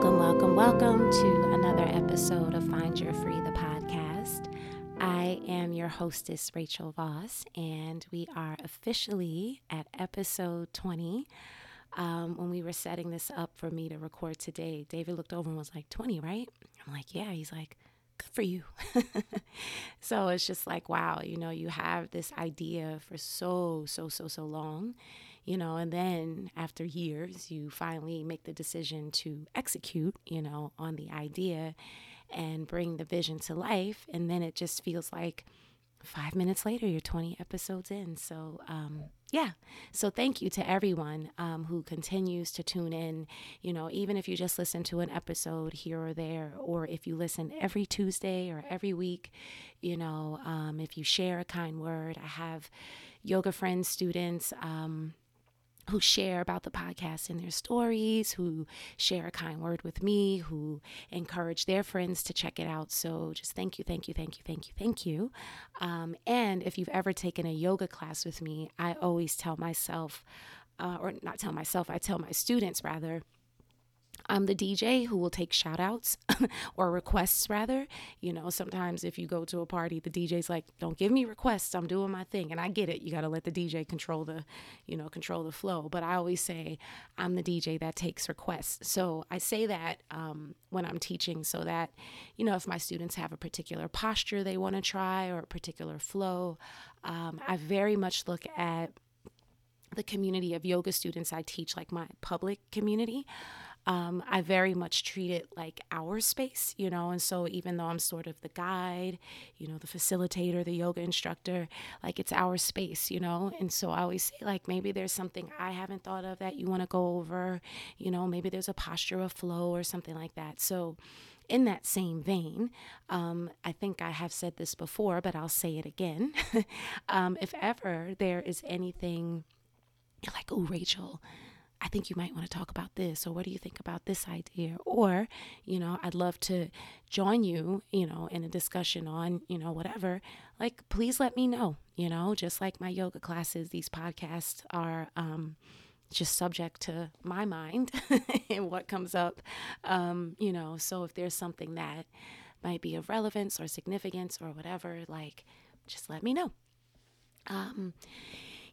Welcome, welcome, welcome to another episode of Find Your Free, the podcast. I am your hostess, Rachel Voss, and we are officially at episode 20. Um, when we were setting this up for me to record today, David looked over and was like, 20, right? I'm like, yeah. He's like, good for you. so it's just like, wow, you know, you have this idea for so, so, so, so long you know, and then after years, you finally make the decision to execute, you know, on the idea and bring the vision to life. And then it just feels like five minutes later, you're 20 episodes in. So, um, yeah. So, thank you to everyone um, who continues to tune in. You know, even if you just listen to an episode here or there, or if you listen every Tuesday or every week, you know, um, if you share a kind word, I have yoga friends, students. Um, who share about the podcast in their stories, who share a kind word with me, who encourage their friends to check it out. So just thank you, thank you, thank you, thank you, thank you. Um, and if you've ever taken a yoga class with me, I always tell myself, uh, or not tell myself, I tell my students rather, I'm the DJ who will take shout outs or requests rather. You know, sometimes if you go to a party, the DJ's like, don't give me requests. I'm doing my thing. And I get it. You got to let the DJ control the, you know, control the flow. But I always say I'm the DJ that takes requests. So I say that um, when I'm teaching so that, you know, if my students have a particular posture they want to try or a particular flow, um, I very much look at the community of yoga students I teach, like my public community um, I very much treat it like our space, you know. And so, even though I'm sort of the guide, you know, the facilitator, the yoga instructor, like it's our space, you know. And so, I always say, like, maybe there's something I haven't thought of that you want to go over, you know, maybe there's a posture of flow or something like that. So, in that same vein, um, I think I have said this before, but I'll say it again. um, if ever there is anything you're like, oh, Rachel, I think you might want to talk about this, or what do you think about this idea? Or, you know, I'd love to join you, you know, in a discussion on, you know, whatever. Like, please let me know, you know, just like my yoga classes, these podcasts are, um, just subject to my mind and what comes up, um, you know. So if there's something that might be of relevance or significance or whatever, like, just let me know. Um,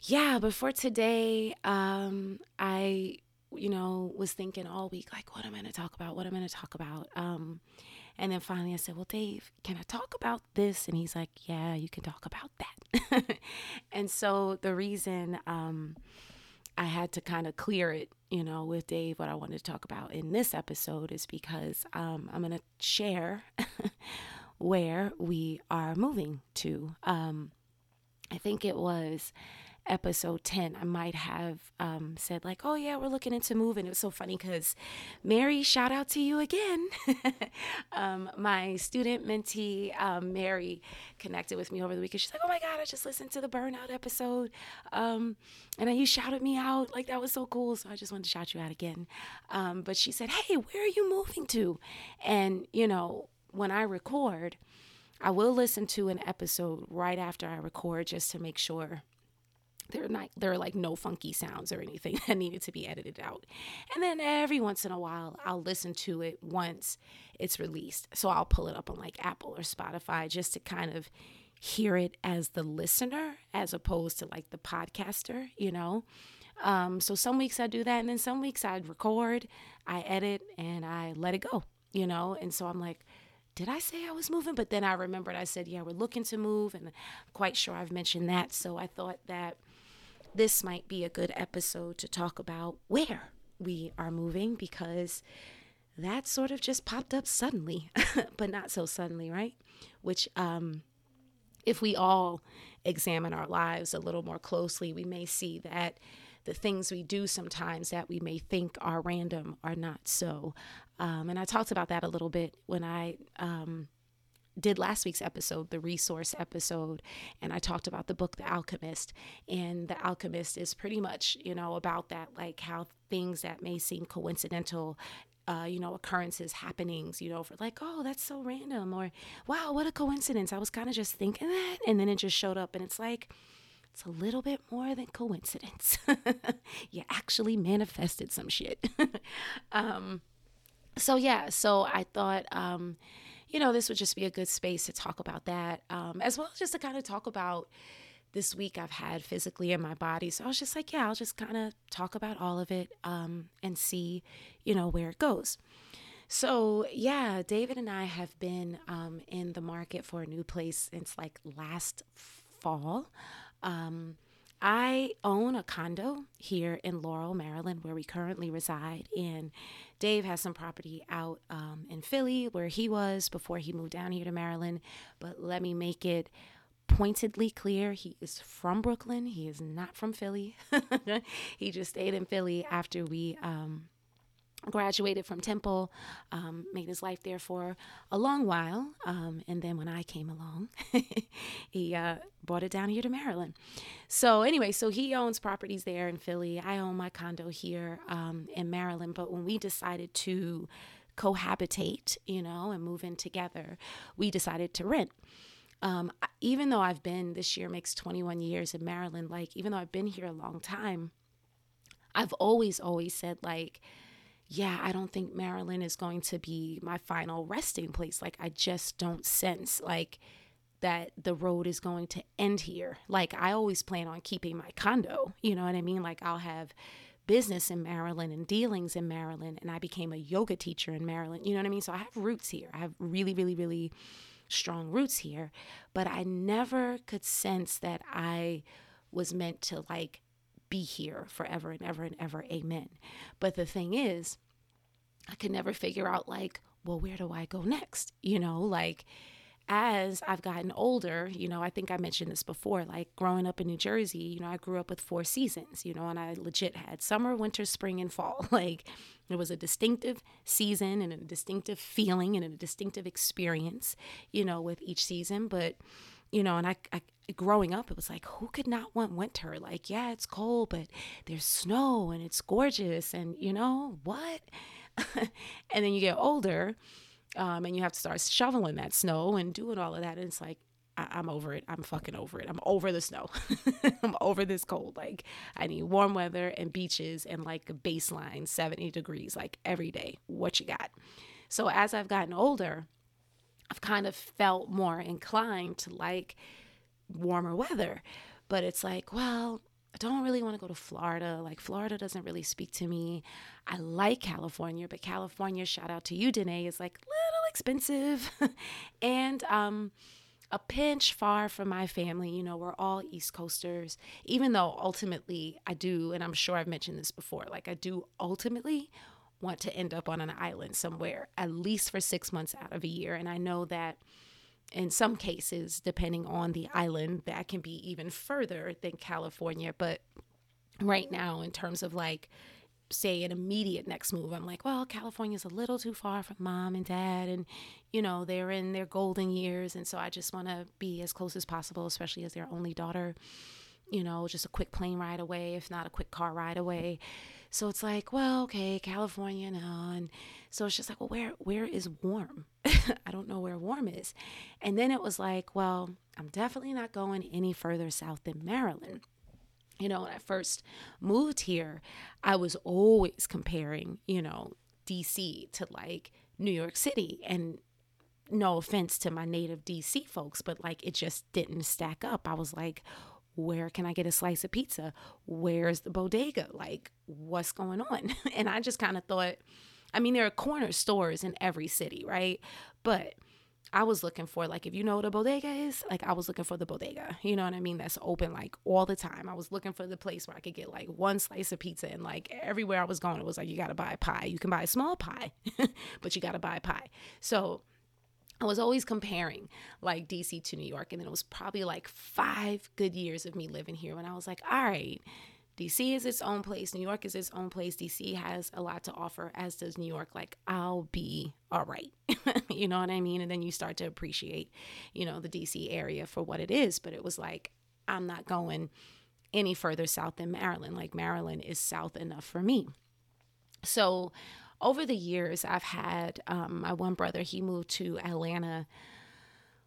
yeah, but for today, um, I, you know, was thinking all week, like, what am I going to talk about? What am I going to talk about? Um, and then finally I said, well, Dave, can I talk about this? And he's like, yeah, you can talk about that. and so the reason um, I had to kind of clear it, you know, with Dave, what I wanted to talk about in this episode is because um, I'm going to share where we are moving to. Um, I think it was episode 10, I might have um, said, like, oh, yeah, we're looking into moving. It was so funny because Mary, shout out to you again. um, my student mentee, um, Mary, connected with me over the weekend. She's like, oh my God, I just listened to the burnout episode. Um, and then you shouted me out. Like, that was so cool. So I just wanted to shout you out again. Um, but she said, hey, where are you moving to? And, you know, when I record, I will listen to an episode right after I record just to make sure there not there are like no funky sounds or anything that needed to be edited out. And then every once in a while I'll listen to it once it's released. So I'll pull it up on like Apple or Spotify just to kind of hear it as the listener as opposed to like the podcaster, you know. Um, so some weeks I do that, and then some weeks I'd record, I edit, and I let it go, you know. And so I'm like, did I say I was moving? But then I remembered I said, yeah, we're looking to move, and I'm quite sure I've mentioned that. So I thought that this might be a good episode to talk about where we are moving because that sort of just popped up suddenly, but not so suddenly, right? Which, um, if we all examine our lives a little more closely, we may see that the things we do sometimes that we may think are random are not so. Um, and I talked about that a little bit when I um, did last week's episode, the resource episode, and I talked about the book The Alchemist. And The Alchemist is pretty much, you know, about that, like how things that may seem coincidental uh, you know, occurrences, happenings, you know, for like, oh, that's so random, or wow, what a coincidence. I was kind of just thinking that, and then it just showed up, and it's like, it's a little bit more than coincidence. you actually manifested some shit. um, so yeah, so I thought, um, you know, this would just be a good space to talk about that, um, as well as just to kind of talk about this week I've had physically in my body. So I was just like, yeah, I'll just kind of talk about all of it um, and see, you know, where it goes. So, yeah, David and I have been um, in the market for a new place since like last fall. Um, I own a condo here in Laurel, Maryland, where we currently reside. And Dave has some property out um, in Philly where he was before he moved down here to Maryland. But let me make it pointedly clear he is from Brooklyn. He is not from Philly. he just stayed in Philly after we um, graduated from Temple, um, made his life there for a long while. Um, and then when I came along, he uh, brought it down here to Maryland. So, anyway, so he owns properties there in Philly. I own my condo here um, in Maryland. But when we decided to cohabitate, you know, and move in together, we decided to rent. Um, even though I've been, this year makes 21 years in Maryland, like, even though I've been here a long time, I've always, always said, like, yeah, I don't think Maryland is going to be my final resting place. Like, I just don't sense like that the road is going to end here. Like, I always plan on keeping my condo. You know what I mean? Like, I'll have business in Maryland and dealings in Maryland, and I became a yoga teacher in Maryland. You know what I mean? So I have roots here. I have really, really, really strong roots here. But I never could sense that I was meant to like be here forever and ever and ever. Amen. But the thing is, I could never figure out, like, well, where do I go next? You know, like, as I've gotten older, you know, I think I mentioned this before, like growing up in New Jersey, you know, I grew up with four seasons, you know, and I legit had summer, winter, spring, and fall. Like it was a distinctive season and a distinctive feeling and a distinctive experience, you know, with each season. But, you know, and I, I growing up, it was like, who could not want winter? Like, yeah, it's cold, but there's snow and it's gorgeous. And, you know, what? and then you get older um, and you have to start shoveling that snow and doing all of that. And it's like, I- am over it. I'm fucking over it. I'm over the snow. I'm over this cold. Like, I need warm weather and beaches and like a baseline 70 degrees, like every day. What you got? So, as I've gotten older, I've kind of felt more inclined to like warmer weather. But it's like, well, I don't really want to go to Florida. Like, Florida doesn't really speak to me. I like California, but California, shout out to you, Danae, is like little expensive and um, a pinch far from my family. You know, we're all East Coasters, even though ultimately I do, and I'm sure I've mentioned this before, like, I do ultimately want to end up on an island somewhere, at least for six months out of a year. And I know that in some cases, depending on the island, that can be even further than California. But right now, in terms of like, say, an immediate next move, I'm like, well, California's a little too far from mom and dad, and you know, they're in their golden years. And so I just want to be as close as possible, especially as their only daughter, you know, just a quick plane ride away, if not a quick car ride away. So it's like, well, okay, California now. And so it's just like, well, where where is warm? I don't know where warm is. And then it was like, well, I'm definitely not going any further south than Maryland. You know, when I first moved here, I was always comparing, you know, DC to like New York City. And no offense to my native DC folks, but like it just didn't stack up. I was like, where can I get a slice of pizza? Where's the bodega? Like, what's going on? And I just kind of thought, I mean, there are corner stores in every city, right? But I was looking for, like, if you know what a bodega is, like, I was looking for the bodega, you know what I mean? That's open like all the time. I was looking for the place where I could get like one slice of pizza, and like everywhere I was going, it was like, you got to buy a pie. You can buy a small pie, but you got to buy a pie. So, I was always comparing like DC to New York. And then it was probably like five good years of me living here when I was like, all right, DC is its own place. New York is its own place. DC has a lot to offer, as does New York. Like, I'll be all right. you know what I mean? And then you start to appreciate, you know, the DC area for what it is. But it was like, I'm not going any further south than Maryland. Like, Maryland is south enough for me. So, over the years, I've had um, my one brother, he moved to Atlanta,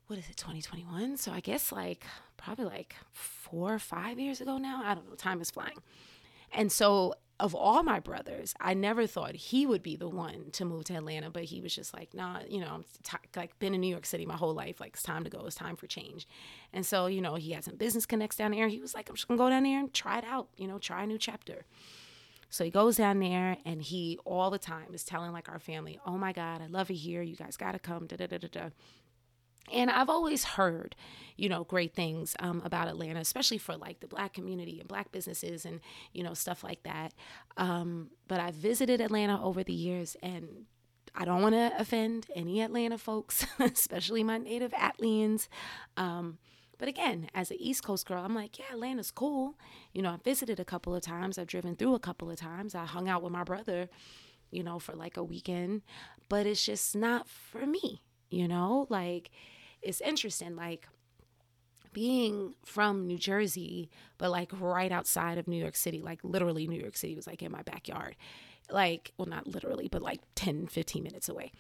what is it, 2021? So I guess like probably like four or five years ago now. I don't know. Time is flying. And so of all my brothers, I never thought he would be the one to move to Atlanta, but he was just like, nah, you know, I'm t- like been in New York City my whole life. Like it's time to go. It's time for change. And so, you know, he had some business connects down there. He was like, I'm just gonna go down there and try it out, you know, try a new chapter. So he goes down there and he all the time is telling like our family, oh my God, I love it here. You guys gotta come. Da da da da da. And I've always heard, you know, great things um, about Atlanta, especially for like the black community and black businesses and, you know, stuff like that. Um, but I've visited Atlanta over the years and I don't want to offend any Atlanta folks, especially my native Atleans. Um, but again, as an East Coast girl, I'm like, yeah, Atlanta's cool. You know, I visited a couple of times. I've driven through a couple of times. I hung out with my brother, you know, for like a weekend. But it's just not for me, you know? Like, it's interesting. Like, being from New Jersey, but like right outside of New York City, like literally New York City was like in my backyard. Like, well, not literally, but like 10, 15 minutes away.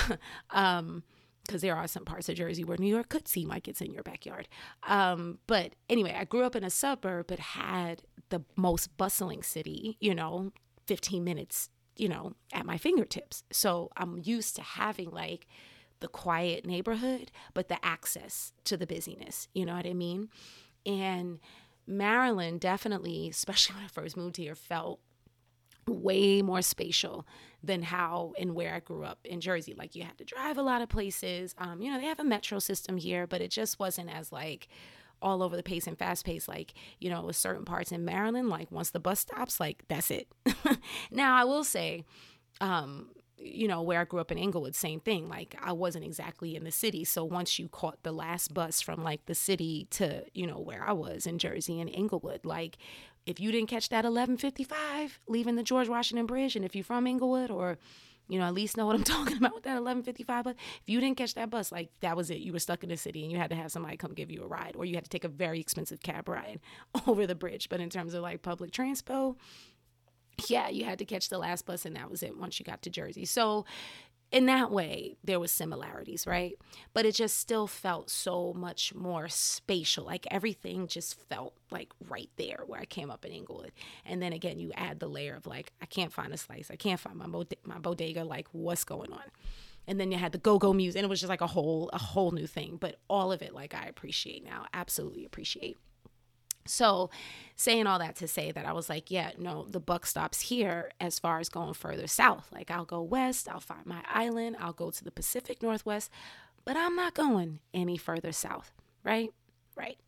um, because there are some parts of Jersey where New York could seem like it's in your backyard. Um, but anyway, I grew up in a suburb, but had the most bustling city, you know, 15 minutes, you know, at my fingertips. So I'm used to having like the quiet neighborhood, but the access to the busyness. You know what I mean? And Maryland definitely, especially when I first moved here, felt way more spatial than how and where I grew up in Jersey. Like you had to drive a lot of places. Um, you know, they have a metro system here, but it just wasn't as like all over the pace and fast pace like you know with certain parts in maryland like once the bus stops like that's it now i will say um you know, where I grew up in Englewood, same thing. Like I wasn't exactly in the city. So once you caught the last bus from like the city to, you know, where I was in Jersey and Englewood, like if you didn't catch that 1155 leaving the George Washington Bridge, and if you're from Englewood or, you know, at least know what I'm talking about with that 1155 bus, if you didn't catch that bus, like that was it. You were stuck in the city and you had to have somebody come give you a ride, or you had to take a very expensive cab ride over the bridge. But in terms of like public transport, yeah, you had to catch the last bus and that was it once you got to Jersey. So in that way there was similarities right? But it just still felt so much more spatial like everything just felt like right there where i came up in englewood. And then again you add the layer of like i can't find a slice i can't find my, bod- my bodega like what's going on? And then you had the go-go music and it was just like a whole a whole new thing. But all of it like i appreciate now absolutely appreciate so, saying all that to say that I was like, yeah, no, the buck stops here as far as going further south. Like, I'll go west, I'll find my island, I'll go to the Pacific Northwest, but I'm not going any further south, right? Right.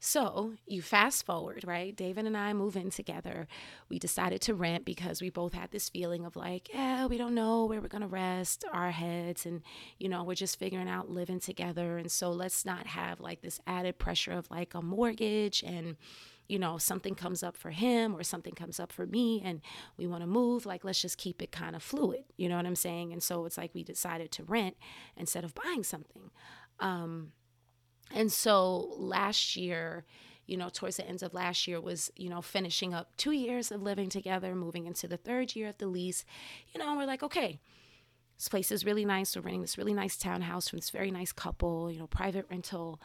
So you fast forward, right? David and I move in together. We decided to rent because we both had this feeling of like, yeah, we don't know where we're going to rest our heads. And, you know, we're just figuring out living together. And so let's not have like this added pressure of like a mortgage and, you know, something comes up for him or something comes up for me and we want to move, like let's just keep it kind of fluid. You know what I'm saying? And so it's like we decided to rent instead of buying something. Um, and so last year, you know, towards the ends of last year was, you know, finishing up two years of living together, moving into the third year of the lease. You know, we're like, okay, this place is really nice. We're renting this really nice townhouse from this very nice couple, you know, private rental.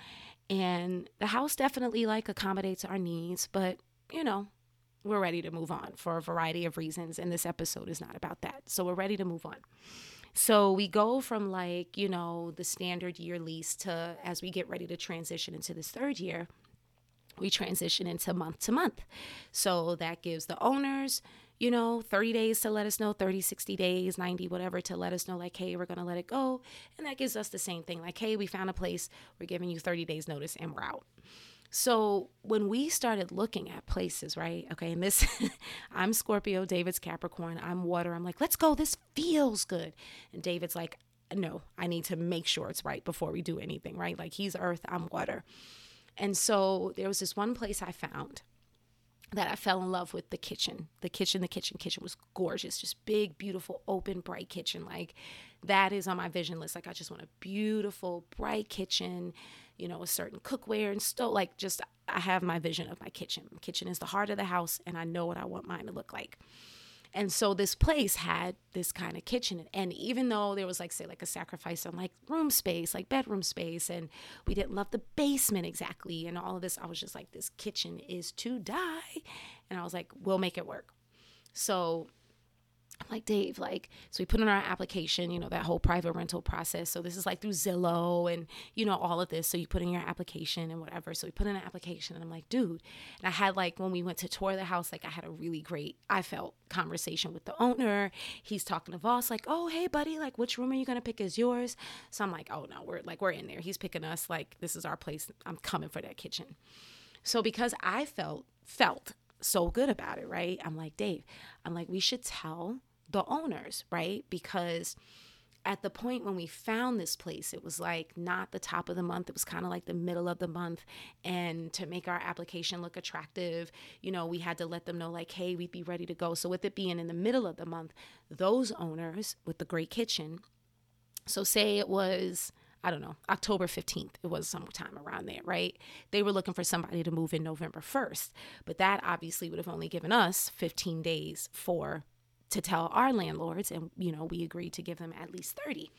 And the house definitely like accommodates our needs, but, you know, we're ready to move on for a variety of reasons. And this episode is not about that. So we're ready to move on. So we go from like, you know, the standard year lease to as we get ready to transition into this third year, we transition into month to month. So that gives the owners, you know, 30 days to let us know, 30, 60 days, 90, whatever, to let us know, like, hey, we're going to let it go. And that gives us the same thing, like, hey, we found a place, we're giving you 30 days notice and we're out. So when we started looking at places, right? Okay, and this, I'm Scorpio, David's Capricorn, I'm water. I'm like, let's go. This feels good. And David's like, no, I need to make sure it's right before we do anything, right? Like he's earth, I'm water. And so there was this one place I found that I fell in love with the kitchen. The kitchen, the kitchen, kitchen was gorgeous. Just big, beautiful, open, bright kitchen. Like that is on my vision list. Like I just want a beautiful, bright kitchen you know, a certain cookware and stove. Like, just I have my vision of my kitchen. Kitchen is the heart of the house, and I know what I want mine to look like. And so this place had this kind of kitchen. And even though there was like, say, like a sacrifice on like room space, like bedroom space, and we didn't love the basement exactly and all of this, I was just like, this kitchen is to die. And I was like, we'll make it work. So I'm like, Dave, like, so we put in our application, you know, that whole private rental process. So this is like through Zillow and, you know, all of this. So you put in your application and whatever. So we put in an application and I'm like, dude. And I had like, when we went to tour the house, like I had a really great, I felt conversation with the owner. He's talking to Voss, like, oh, hey, buddy, like, which room are you going to pick as yours? So I'm like, oh, no, we're like, we're in there. He's picking us. Like, this is our place. I'm coming for that kitchen. So because I felt, felt so good about it, right? I'm like, Dave, I'm like, we should tell the owners, right? Because at the point when we found this place, it was like not the top of the month. It was kind of like the middle of the month. And to make our application look attractive, you know, we had to let them know, like, hey, we'd be ready to go. So, with it being in the middle of the month, those owners with the great kitchen, so say it was, I don't know, October 15th, it was sometime around there, right? They were looking for somebody to move in November 1st. But that obviously would have only given us 15 days for to tell our landlords and you know we agreed to give them at least 30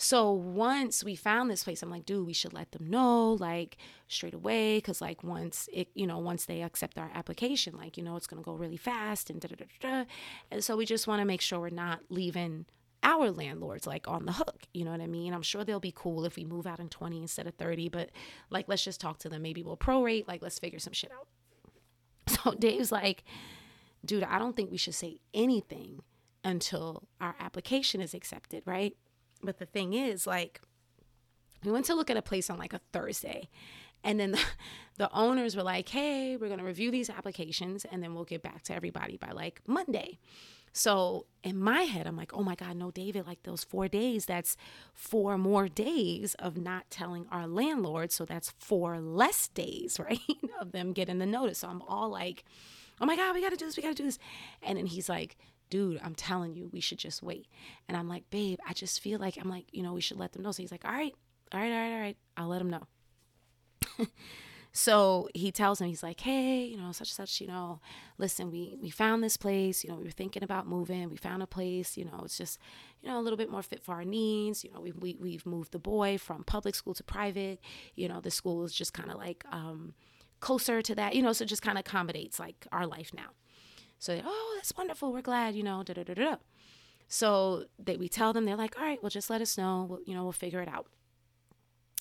so once we found this place i'm like dude we should let them know like straight away because like once it you know once they accept our application like you know it's going to go really fast and da da da da and so we just want to make sure we're not leaving our landlords like on the hook you know what i mean? I'm sure they'll be cool if we move out in 20 instead of 30 but like let's just talk to them. Maybe we'll prorate like let's figure some shit out. So dave's like dude, I don't think we should say anything until our application is accepted, right? But the thing is, like, we went to look at a place on like a Thursday. And then the, the owners were like, hey, we're going to review these applications and then we'll get back to everybody by like Monday. So in my head, I'm like, oh my God, no, David, like those four days, that's four more days of not telling our landlord. So that's four less days, right? of them getting the notice. So I'm all like, oh my God, we got to do this, we got to do this. And then he's like, dude, I'm telling you, we should just wait. And I'm like, babe, I just feel like, I'm like, you know, we should let them know. So he's like, all right, all right, all right, all right, I'll let them know. so he tells him, he's like, hey, you know, such such, you know, listen, we we found this place, you know, we were thinking about moving, we found a place, you know, it's just, you know, a little bit more fit for our needs. You know, we, we we've moved the boy from public school to private. You know, the school is just kind of like um closer to that, you know, so just kind of accommodates like our life now. So, oh, that's wonderful. We're glad, you know, da da da da. So they, we tell them, they're like, all right, well, just let us know. We'll, you know, we'll figure it out.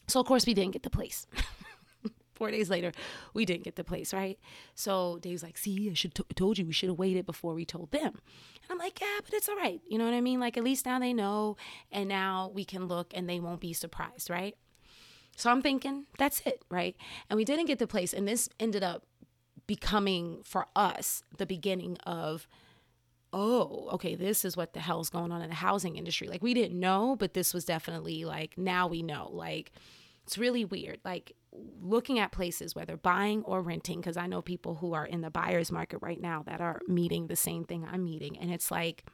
So, of course, we didn't get the place. Four days later, we didn't get the place, right? So Dave's like, see, I should t- told you we should have waited before we told them. And I'm like, yeah, but it's all right. You know what I mean? Like, at least now they know, and now we can look and they won't be surprised, right? So I'm thinking, that's it, right? And we didn't get the place. And this ended up becoming for us the beginning of, oh, okay, this is what the hell's going on in the housing industry. Like we didn't know, but this was definitely like, now we know. Like, it's really weird. Like looking at places, whether buying or renting, because I know people who are in the buyer's market right now that are meeting the same thing I'm meeting. And it's like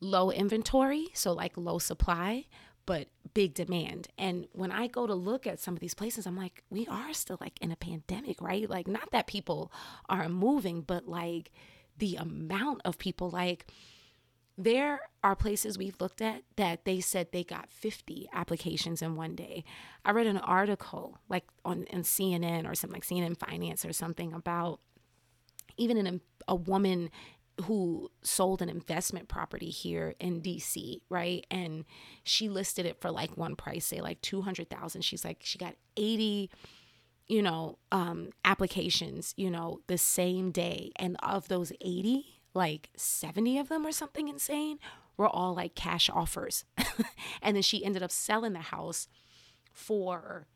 low inventory, so like low supply, but big demand. And when I go to look at some of these places, I'm like, we are still like in a pandemic, right? Like, not that people are moving, but like the amount of people, like, there are places we've looked at that they said they got 50 applications in one day. I read an article like on, on CNN or something like CNN Finance or something about even an, a woman who sold an investment property here in DC, right? And she listed it for like one price, say like 200,000. She's like she got 80 you know, um applications, you know, the same day and of those 80, like 70 of them or something insane were all like cash offers. and then she ended up selling the house for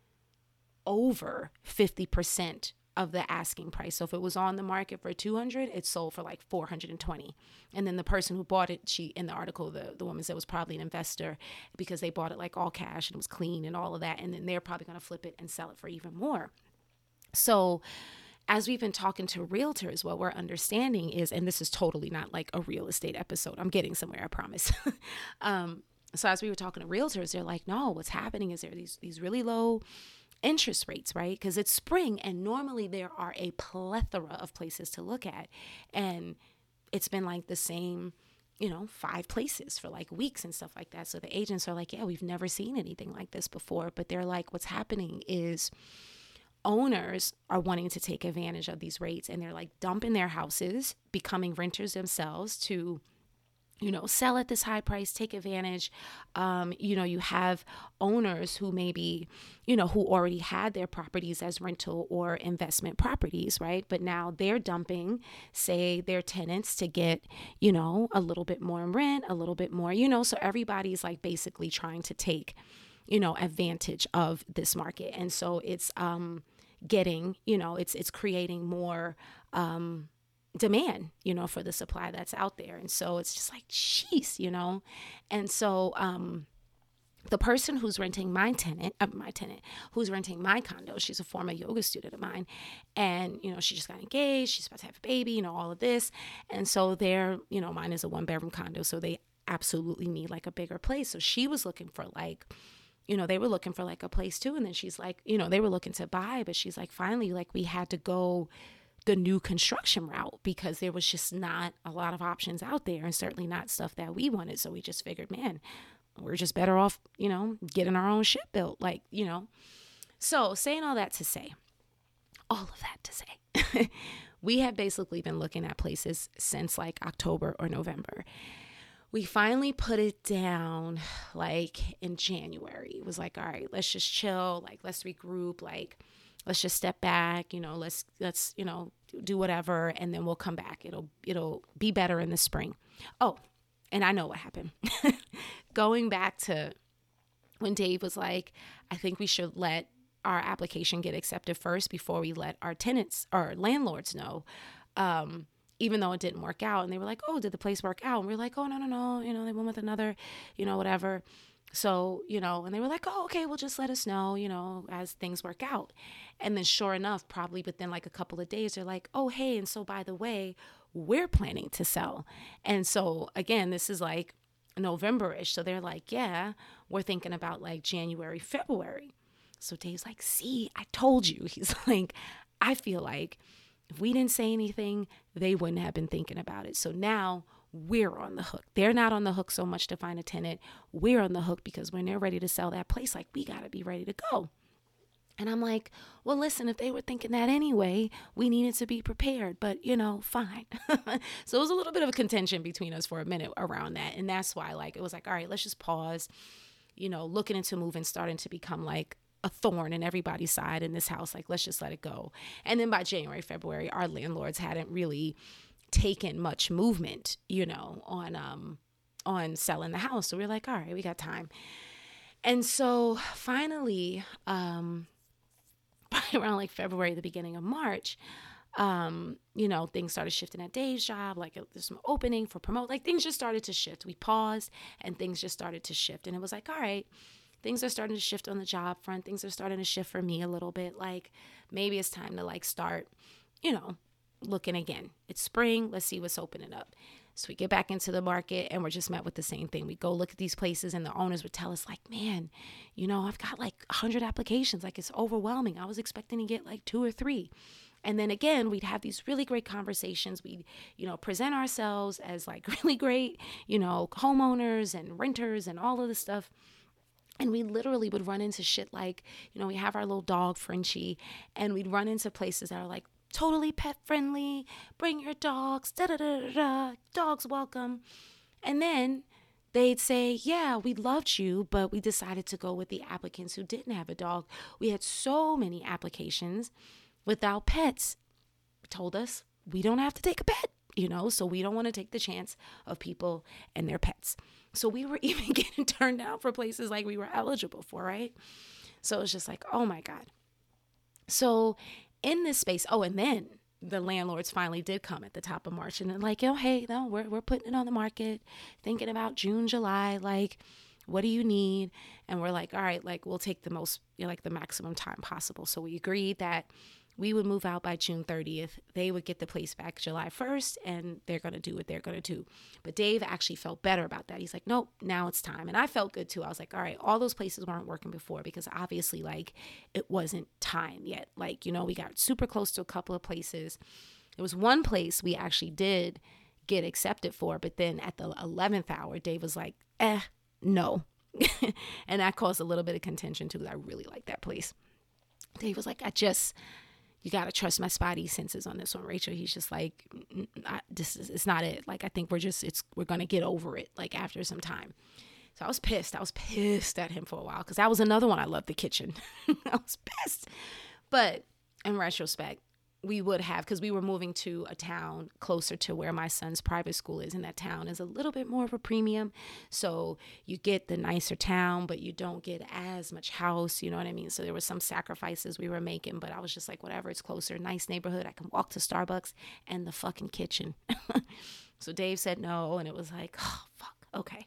over 50% of the asking price. So if it was on the market for 200, it sold for like 420. And then the person who bought it, she in the article, the, the woman said was probably an investor because they bought it like all cash and it was clean and all of that. And then they're probably going to flip it and sell it for even more. So as we've been talking to realtors, what we're understanding is, and this is totally not like a real estate episode. I'm getting somewhere, I promise. um, so as we were talking to realtors, they're like, no, what's happening is there these these really low interest rates, right? Because it's spring and normally there are a plethora of places to look at. And it's been like the same, you know, five places for like weeks and stuff like that. So the agents are like, yeah, we've never seen anything like this before. But they're like, what's happening is owners are wanting to take advantage of these rates and they're like dumping their houses, becoming renters themselves to you know, sell at this high price, take advantage. Um, you know, you have owners who maybe, you know, who already had their properties as rental or investment properties, right? But now they're dumping, say, their tenants to get, you know, a little bit more in rent, a little bit more, you know, so everybody's like basically trying to take, you know, advantage of this market. And so it's um getting, you know, it's it's creating more um demand, you know, for the supply that's out there. And so it's just like, jeez, you know. And so um the person who's renting my tenant, uh, my tenant, who's renting my condo, she's a former yoga student of mine, and you know she just got engaged. She's about to have a baby, you know all of this, and so they're, you know, mine is a one bedroom condo, so they absolutely need like a bigger place. So she was looking for like, you know, they were looking for like a place too, and then she's like, you know, they were looking to buy, but she's like, finally, like we had to go the new construction route because there was just not a lot of options out there and certainly not stuff that we wanted. So we just figured, man, we're just better off, you know, getting our own ship built. Like, you know. So saying all that to say, all of that to say, we have basically been looking at places since like October or November. We finally put it down like in January. It was like, all right, let's just chill, like let's regroup, like let's just step back you know let's let's you know do whatever and then we'll come back. It'll it'll be better in the spring. Oh and i know what happened. Going back to when dave was like i think we should let our application get accepted first before we let our tenants or landlords know. Um, even though it didn't work out and they were like oh did the place work out? And we are like oh no no no you know they went with another you know whatever so, you know, and they were like, oh, okay, well, just let us know, you know, as things work out. And then, sure enough, probably within like a couple of days, they're like, oh, hey, and so by the way, we're planning to sell. And so, again, this is like November ish. So they're like, yeah, we're thinking about like January, February. So Dave's like, see, I told you. He's like, I feel like if we didn't say anything, they wouldn't have been thinking about it. So now we're on the hook. They're not on the hook so much to find a tenant. We're on the hook because when they're ready to sell that place, like we got to be ready to go. And I'm like, well, listen, if they were thinking that anyway, we needed to be prepared, but you know, fine. so it was a little bit of a contention between us for a minute around that. And that's why, like, it was like, all right, let's just pause, you know, looking into moving, starting to become like a thorn in everybody's side in this house. Like, let's just let it go. And then by January, February, our landlords hadn't really taken much movement, you know, on um on selling the house. So we are like, all right, we got time. And so finally, um around like February, the beginning of March, um, you know, things started shifting at Dave's job. Like there's some opening for promote. Like things just started to shift. We paused and things just started to shift. And it was like, all right, things are starting to shift on the job front. Things are starting to shift for me a little bit. Like maybe it's time to like start, you know, looking again. It's spring. Let's see what's opening up. So we get back into the market and we're just met with the same thing. We go look at these places and the owners would tell us like, "Man, you know, I've got like 100 applications. Like it's overwhelming. I was expecting to get like 2 or 3." And then again, we'd have these really great conversations. We'd, you know, present ourselves as like really great, you know, homeowners and renters and all of this stuff. And we literally would run into shit like, you know, we have our little dog, Frenchie, and we'd run into places that are like, totally pet friendly. Bring your dogs. Da da da da. Dogs welcome. And then they'd say, Yeah, we loved you, but we decided to go with the applicants who didn't have a dog. We had so many applications without pets. Told us we don't have to take a pet, you know, so we don't want to take the chance of people and their pets. So we were even getting turned down for places like we were eligible for, right? So it's just like, oh my God. So in this space. Oh, and then the landlords finally did come at the top of March and they're like, oh, hey, no, we're, we're putting it on the market, thinking about June, July, like, what do you need? And we're like, all right, like, we'll take the most, you know, like, the maximum time possible. So we agreed that we would move out by June 30th. They would get the place back July 1st, and they're going to do what they're going to do. But Dave actually felt better about that. He's like, nope, now it's time. And I felt good too. I was like, all right, all those places weren't working before because obviously, like, it wasn't time yet. Like, you know, we got super close to a couple of places. There was one place we actually did get accepted for, but then at the 11th hour, Dave was like, eh, no. and that caused a little bit of contention too, because I really like that place. Dave was like, I just, you got to trust my spotty senses on this one, Rachel. He's just like, this is, it's not it. Like, I think we're just, it's, we're to get over it, like, after some time. So I was pissed. I was pissed at him for a while because that was another one I loved the kitchen. I was pissed. But in retrospect, we would have because we were moving to a town closer to where my son's private school is and that town is a little bit more of a premium. So you get the nicer town but you don't get as much house you know what i mean? So there were some sacrifices we were making but i was just like whatever it's closer nice neighborhood i can walk to starbucks and the fucking kitchen. So dave said no and it was like oh fuck okay.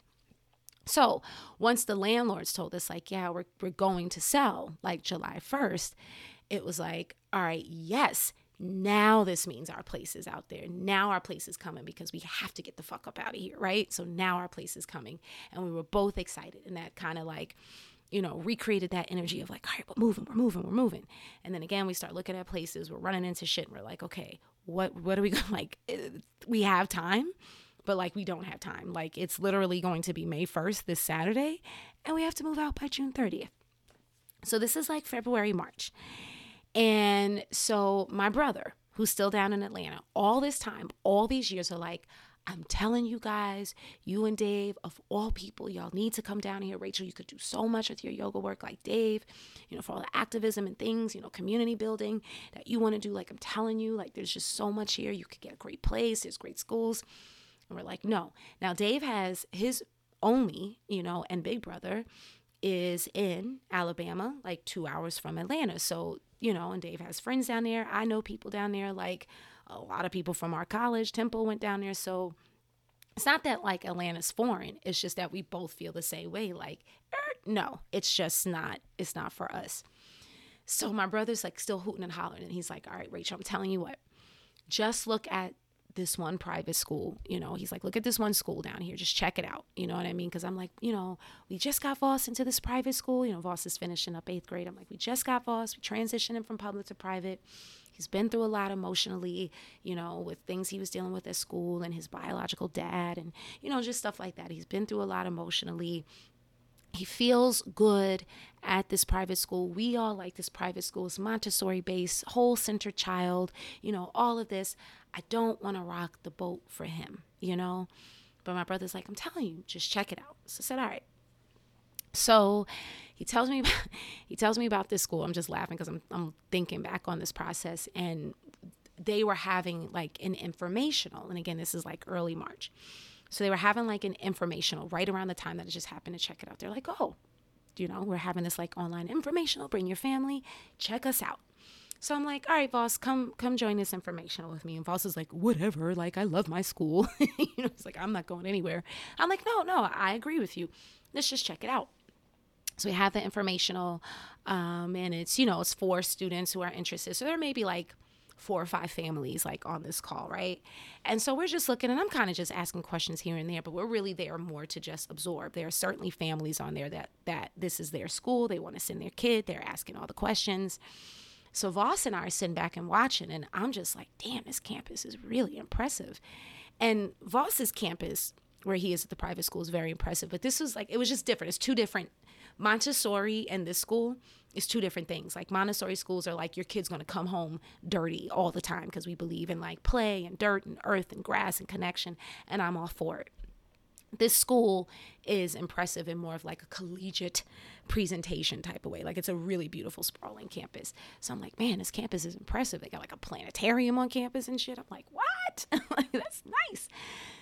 So once the landlords told us like yeah we're, we're going to sell like july 1st it was like all right yes now this means our place is out there. Now our place is coming because we have to get the fuck up out of here, right? So now our place is coming. And we were both excited. And that kind of like, you know, recreated that energy of like, all right, we're moving, we're moving, we're moving. And then again, we start looking at places, we're running into shit, and we're like, okay, what what are we going like? Eh, we have time, but like we don't have time. Like it's literally going to be May 1st this Saturday, and we have to move out by June 30th. So this is like February, March. And so my brother, who's still down in Atlanta, all this time, all these years are like, I'm telling you guys, you and Dave, of all people, y'all need to come down here. Rachel, you could do so much with your yoga work like Dave, you know, for all the activism and things, you know, community building that you want to do. Like I'm telling you, like there's just so much here. You could get a great place, there's great schools. And we're like, no. Now, Dave has his only, you know, and big brother is in Alabama, like two hours from Atlanta. So you know, and Dave has friends down there. I know people down there, like a lot of people from our college. Temple went down there. So it's not that like Atlanta's foreign. It's just that we both feel the same way. Like, er, no, it's just not, it's not for us. So my brother's like still hooting and hollering. And he's like, all right, Rachel, I'm telling you what, just look at this one private school. You know, he's like, look at this one school down here. Just check it out. You know what I mean? Because I'm like, you know, we just got Voss into this private school. You know, Voss is finishing up eighth grade. I'm like, we just got Voss. We transitioned him from public to private. He's been through a lot emotionally, you know, with things he was dealing with at school and his biological dad and, you know, just stuff like that. He's been through a lot emotionally he feels good at this private school. We all like this private school. It's Montessori based, whole center child, you know, all of this. I don't want to rock the boat for him, you know? But my brother's like, I'm telling you, just check it out. So I said, all right. So he tells me about, he tells me about this school. I'm just laughing because I'm I'm thinking back on this process and they were having like an informational. And again, this is like early March. So they were having like an informational right around the time that it just happened to check it out. They're like, oh, you know, we're having this like online informational. Bring your family, check us out. So I'm like, all right, Voss, come come join this informational with me. And Voss is like, whatever. Like, I love my school. you know, it's like I'm not going anywhere. I'm like, no, no, I agree with you. Let's just check it out. So we have the informational, um, and it's you know it's for students who are interested. So there may be like four or five families like on this call, right? And so we're just looking and I'm kind of just asking questions here and there, but we're really there more to just absorb. There are certainly families on there that that this is their school, they want to send their kid, they're asking all the questions. So Voss and I are sitting back and watching, and I'm just like, damn, this campus is really impressive. And Voss's campus, where he is at the private school, is very impressive. But this was like, it was just different. It's two different Montessori and this school is two different things. Like Montessori schools are like your kid's going to come home dirty all the time because we believe in like play and dirt and earth and grass and connection, and I'm all for it. This school is impressive in more of like a collegiate presentation type of way. Like it's a really beautiful sprawling campus. So I'm like, man, this campus is impressive. They got like a planetarium on campus and shit. I'm like, what? like, that's nice.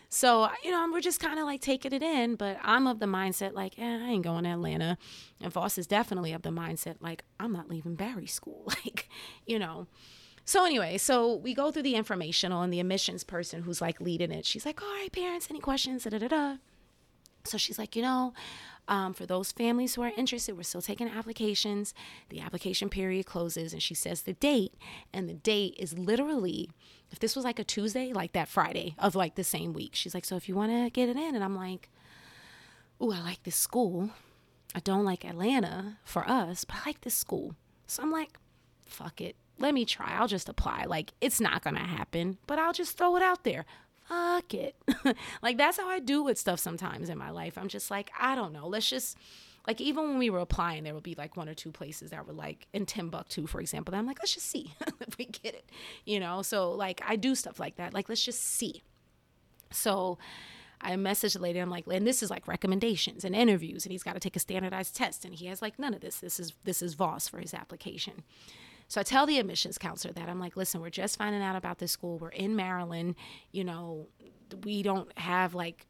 So, you know, we're just kind of like taking it in, but I'm of the mindset like, eh, I ain't going to Atlanta. And Voss is definitely of the mindset like, I'm not leaving Barry school. like, you know. So anyway, so we go through the informational and the admissions person who's like leading it. She's like, all right, parents, any questions? Da, da, da, da. So she's like, you know, um, for those families who are interested, we're still taking applications. The application period closes, and she says the date, and the date is literally, if this was like a Tuesday, like that Friday of like the same week. She's like, so if you want to get it in, and I'm like, oh, I like this school. I don't like Atlanta for us, but I like this school. So I'm like, fuck it. Let me try. I'll just apply. Like, it's not going to happen, but I'll just throw it out there fuck it. like that's how I do with stuff sometimes in my life. I'm just like, I don't know. Let's just like even when we were applying, there would be like one or two places that were like in Timbuktu, for example. That I'm like, let's just see if we get it, you know. So like I do stuff like that. Like let's just see. So I messaged the lady. I'm like, and this is like recommendations and interviews, and he's got to take a standardized test, and he has like none of this. This is this is Voss for his application. So I tell the admissions counselor that I'm like, listen, we're just finding out about this school. We're in Maryland. You know, we don't have like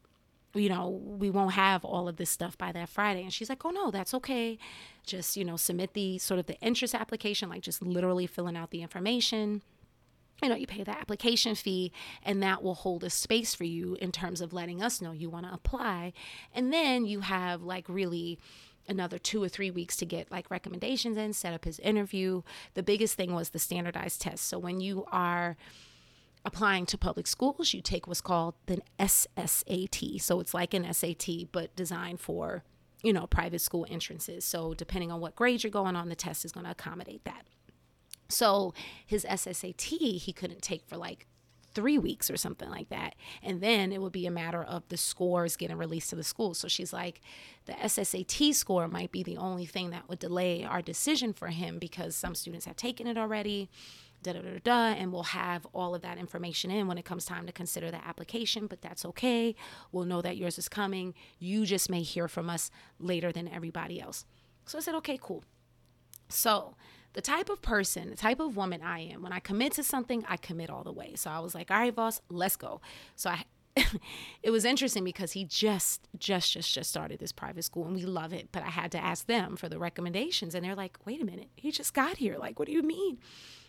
you know, we won't have all of this stuff by that Friday. And she's like, oh no, that's okay. Just, you know, submit the sort of the interest application, like just literally filling out the information. You know, you pay the application fee, and that will hold a space for you in terms of letting us know you want to apply. And then you have like really another two or three weeks to get like recommendations in, set up his interview. The biggest thing was the standardized test. So when you are, applying to public schools, you take what's called the SSAT. So it's like an SAT, but designed for, you know, private school entrances. So depending on what grade you're going on, the test is going to accommodate that. So his SSAT, he couldn't take for like three weeks or something like that. And then it would be a matter of the scores getting released to the school. So she's like, the SSAT score might be the only thing that would delay our decision for him because some students have taken it already da da da da, and we'll have all of that information in when it comes time to consider the application. But that's okay. We'll know that yours is coming. You just may hear from us later than everybody else. So I said, okay, cool. So the type of person, the type of woman I am, when I commit to something, I commit all the way. So I was like, all right, boss, let's go. So I it was interesting because he just just just just started this private school and we love it but i had to ask them for the recommendations and they're like wait a minute he just got here like what do you mean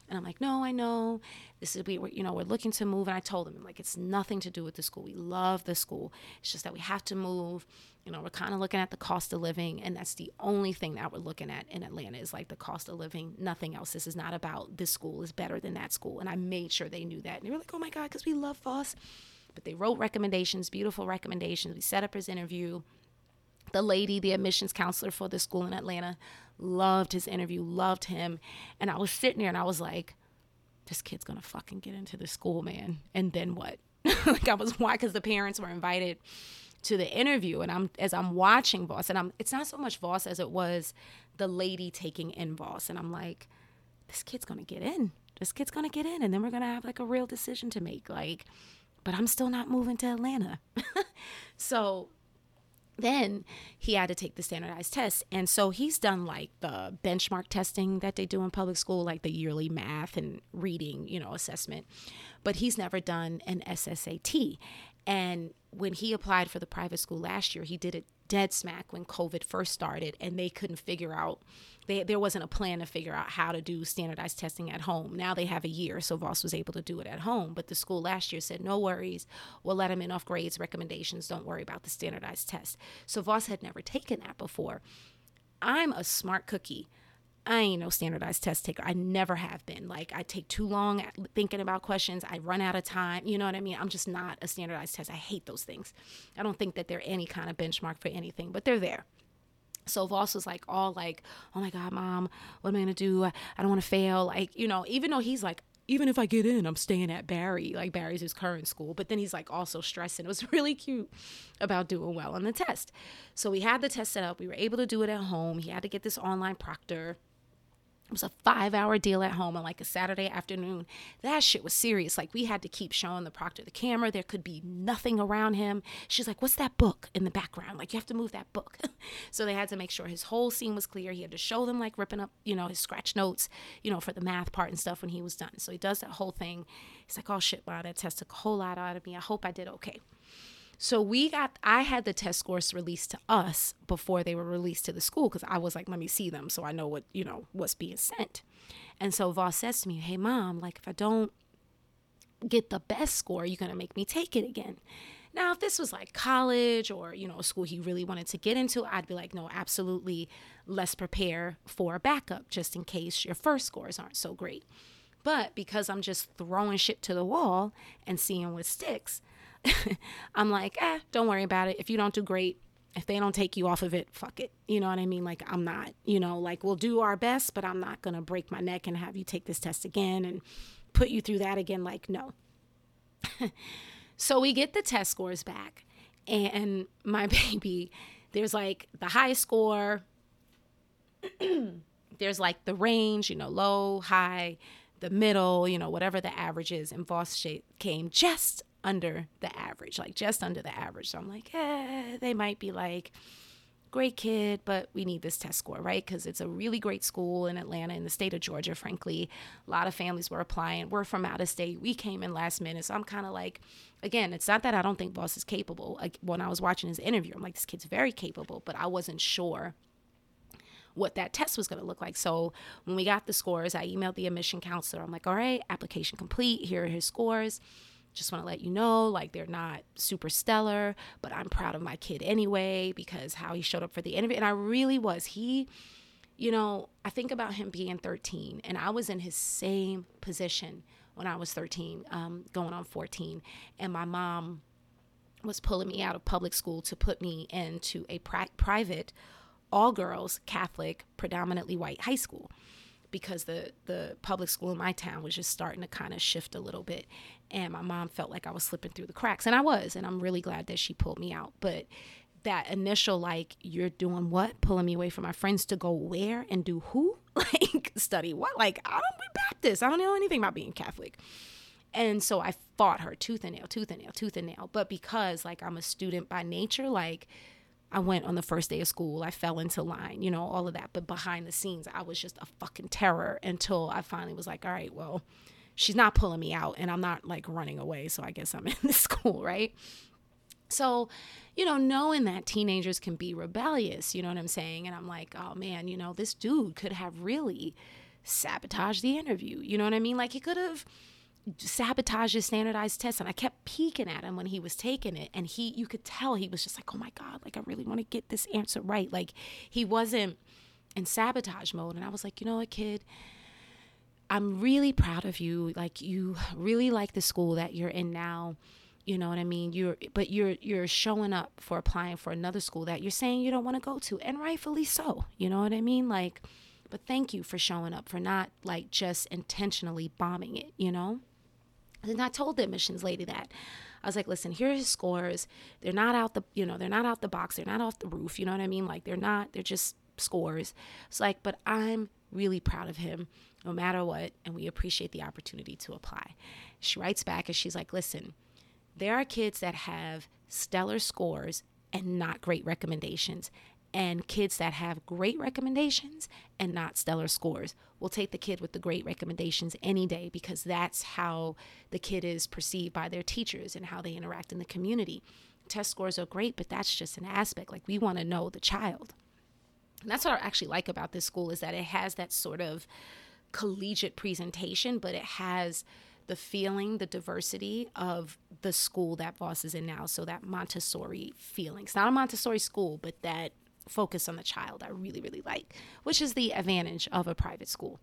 and I'm like, no, I know. This is we, you know, we're looking to move. And I told him, like, it's nothing to do with the school. We love the school. It's just that we have to move. You know, we're kind of looking at the cost of living, and that's the only thing that we're looking at in Atlanta is like the cost of living. Nothing else. This is not about this school is better than that school. And I made sure they knew that. And they were like, oh my god, because we love Voss. But they wrote recommendations, beautiful recommendations. We set up his interview the lady, the admissions counselor for the school in Atlanta, loved his interview, loved him. And I was sitting there and I was like, this kid's gonna fucking get into the school, man. And then what? like I was why because the parents were invited to the interview and I'm as I'm watching Voss and I'm it's not so much Voss as it was the lady taking in Voss. And I'm like this kid's going to get in. This kid's going to get in and then we're going to have like a real decision to make like but I'm still not moving to Atlanta. So then he had to take the standardized test. And so he's done like the benchmark testing that they do in public school, like the yearly math and reading, you know, assessment. But he's never done an SSAT. And when he applied for the private school last year, he did it dead smack when COVID first started and they couldn't figure out they, there wasn't a plan to figure out how to do standardized testing at home. Now they have a year, so Voss was able to do it at home. But the school last year said, no worries, we'll let him in off grades, recommendations, don't worry about the standardized test. So Voss had never taken that before. I'm a smart cookie. I ain't no standardized test taker. I never have been. Like I take too long thinking about questions. I run out of time. You know what I mean? I'm just not a standardized test. I hate those things. I don't think that they're any kind of benchmark for anything, but they're there. So Voss was like all like, "Oh my God, mom, what am I gonna do? I, I don't want to fail." Like you know, even though he's like, even if I get in, I'm staying at Barry. Like Barry's his current school, but then he's like also stressing. It was really cute about doing well on the test. So we had the test set up. We were able to do it at home. He had to get this online proctor it was a five hour deal at home on like a Saturday afternoon. That shit was serious. Like we had to keep showing the proctor the camera. There could be nothing around him. She's like, What's that book in the background? Like you have to move that book. so they had to make sure his whole scene was clear. He had to show them like ripping up, you know, his scratch notes, you know, for the math part and stuff when he was done. So he does that whole thing. He's like, Oh shit, wow, that test took a whole lot out of me. I hope I did okay. So we got, I had the test scores released to us before they were released to the school because I was like, let me see them so I know what, you know, what's being sent. And so Voss says to me, hey, mom, like if I don't get the best score, you're to make me take it again. Now, if this was like college or, you know, a school he really wanted to get into, I'd be like, no, absolutely, let's prepare for a backup just in case your first scores aren't so great. But because I'm just throwing shit to the wall and seeing what sticks, I'm like, eh, don't worry about it. If you don't do great, if they don't take you off of it, fuck it. You know what I mean? Like, I'm not, you know, like we'll do our best, but I'm not going to break my neck and have you take this test again and put you through that again. Like, no. so we get the test scores back, and my baby there's like the high score, there's like the range, you know, low, high, the middle, you know, whatever the average is. And Voss came just under the average, like just under the average. So I'm like, eh, they might be like, great kid, but we need this test score, right? Because it's a really great school in Atlanta, in the state of Georgia, frankly. A lot of families were applying. We're from out of state. We came in last minute. So I'm kind of like, again, it's not that I don't think Voss is capable. Like when I was watching his interview, I'm like, this kid's very capable, but I wasn't sure what that test was going to look like. So when we got the scores, I emailed the admission counselor. I'm like, all right, application complete. Here are his scores just want to let you know like they're not super stellar but i'm proud of my kid anyway because how he showed up for the interview and i really was. He you know i think about him being 13 and i was in his same position when i was 13 um, going on 14 and my mom was pulling me out of public school to put me into a pri- private all girls catholic predominantly white high school because the the public school in my town was just starting to kind of shift a little bit. And my mom felt like I was slipping through the cracks and I was and I'm really glad that she pulled me out. But that initial like you're doing what? Pulling me away from my friends to go where and do who? Like study what? Like I don't be Baptist. I don't know anything about being Catholic. And so I fought her tooth and nail tooth and nail tooth and nail. But because like I'm a student by nature like I went on the first day of school. I fell into line, you know, all of that. But behind the scenes, I was just a fucking terror until I finally was like, all right, well, she's not pulling me out and I'm not like running away. So I guess I'm in this school, right? So, you know, knowing that teenagers can be rebellious, you know what I'm saying? And I'm like, oh man, you know, this dude could have really sabotaged the interview. You know what I mean? Like he could have sabotage his standardized test and i kept peeking at him when he was taking it and he you could tell he was just like oh my god like i really want to get this answer right. Like he wasn't in sabotage mode and i was like you know what kid? I'm really proud of you. Like you really like the school that you're in now you know what i mean? You're but you're you're showing up for applying for another school that you're saying you don't want to go to and rightfully so you know what i mean? Like but thank you for showing up for not like just intentionally bombing it you know and I told the admissions lady that. I was like, listen, here are his scores. They're not out the, you know, they're not out the box. They're not off the roof. You know what I mean? Like they're not, they're just scores. It's like, but I'm really proud of him no matter what. And we appreciate the opportunity to apply. She writes back and she's like, listen, there are kids that have stellar scores and not great recommendations and kids that have great recommendations and not stellar scores. We'll take the kid with the great recommendations any day because that's how the kid is perceived by their teachers and how they interact in the community. Test scores are great, but that's just an aspect. Like we want to know the child. And that's what I actually like about this school is that it has that sort of collegiate presentation, but it has the feeling, the diversity of the school that Voss is in now. So that Montessori feeling. It's not a Montessori school, but that focus on the child I really, really like, which is the advantage of a private school.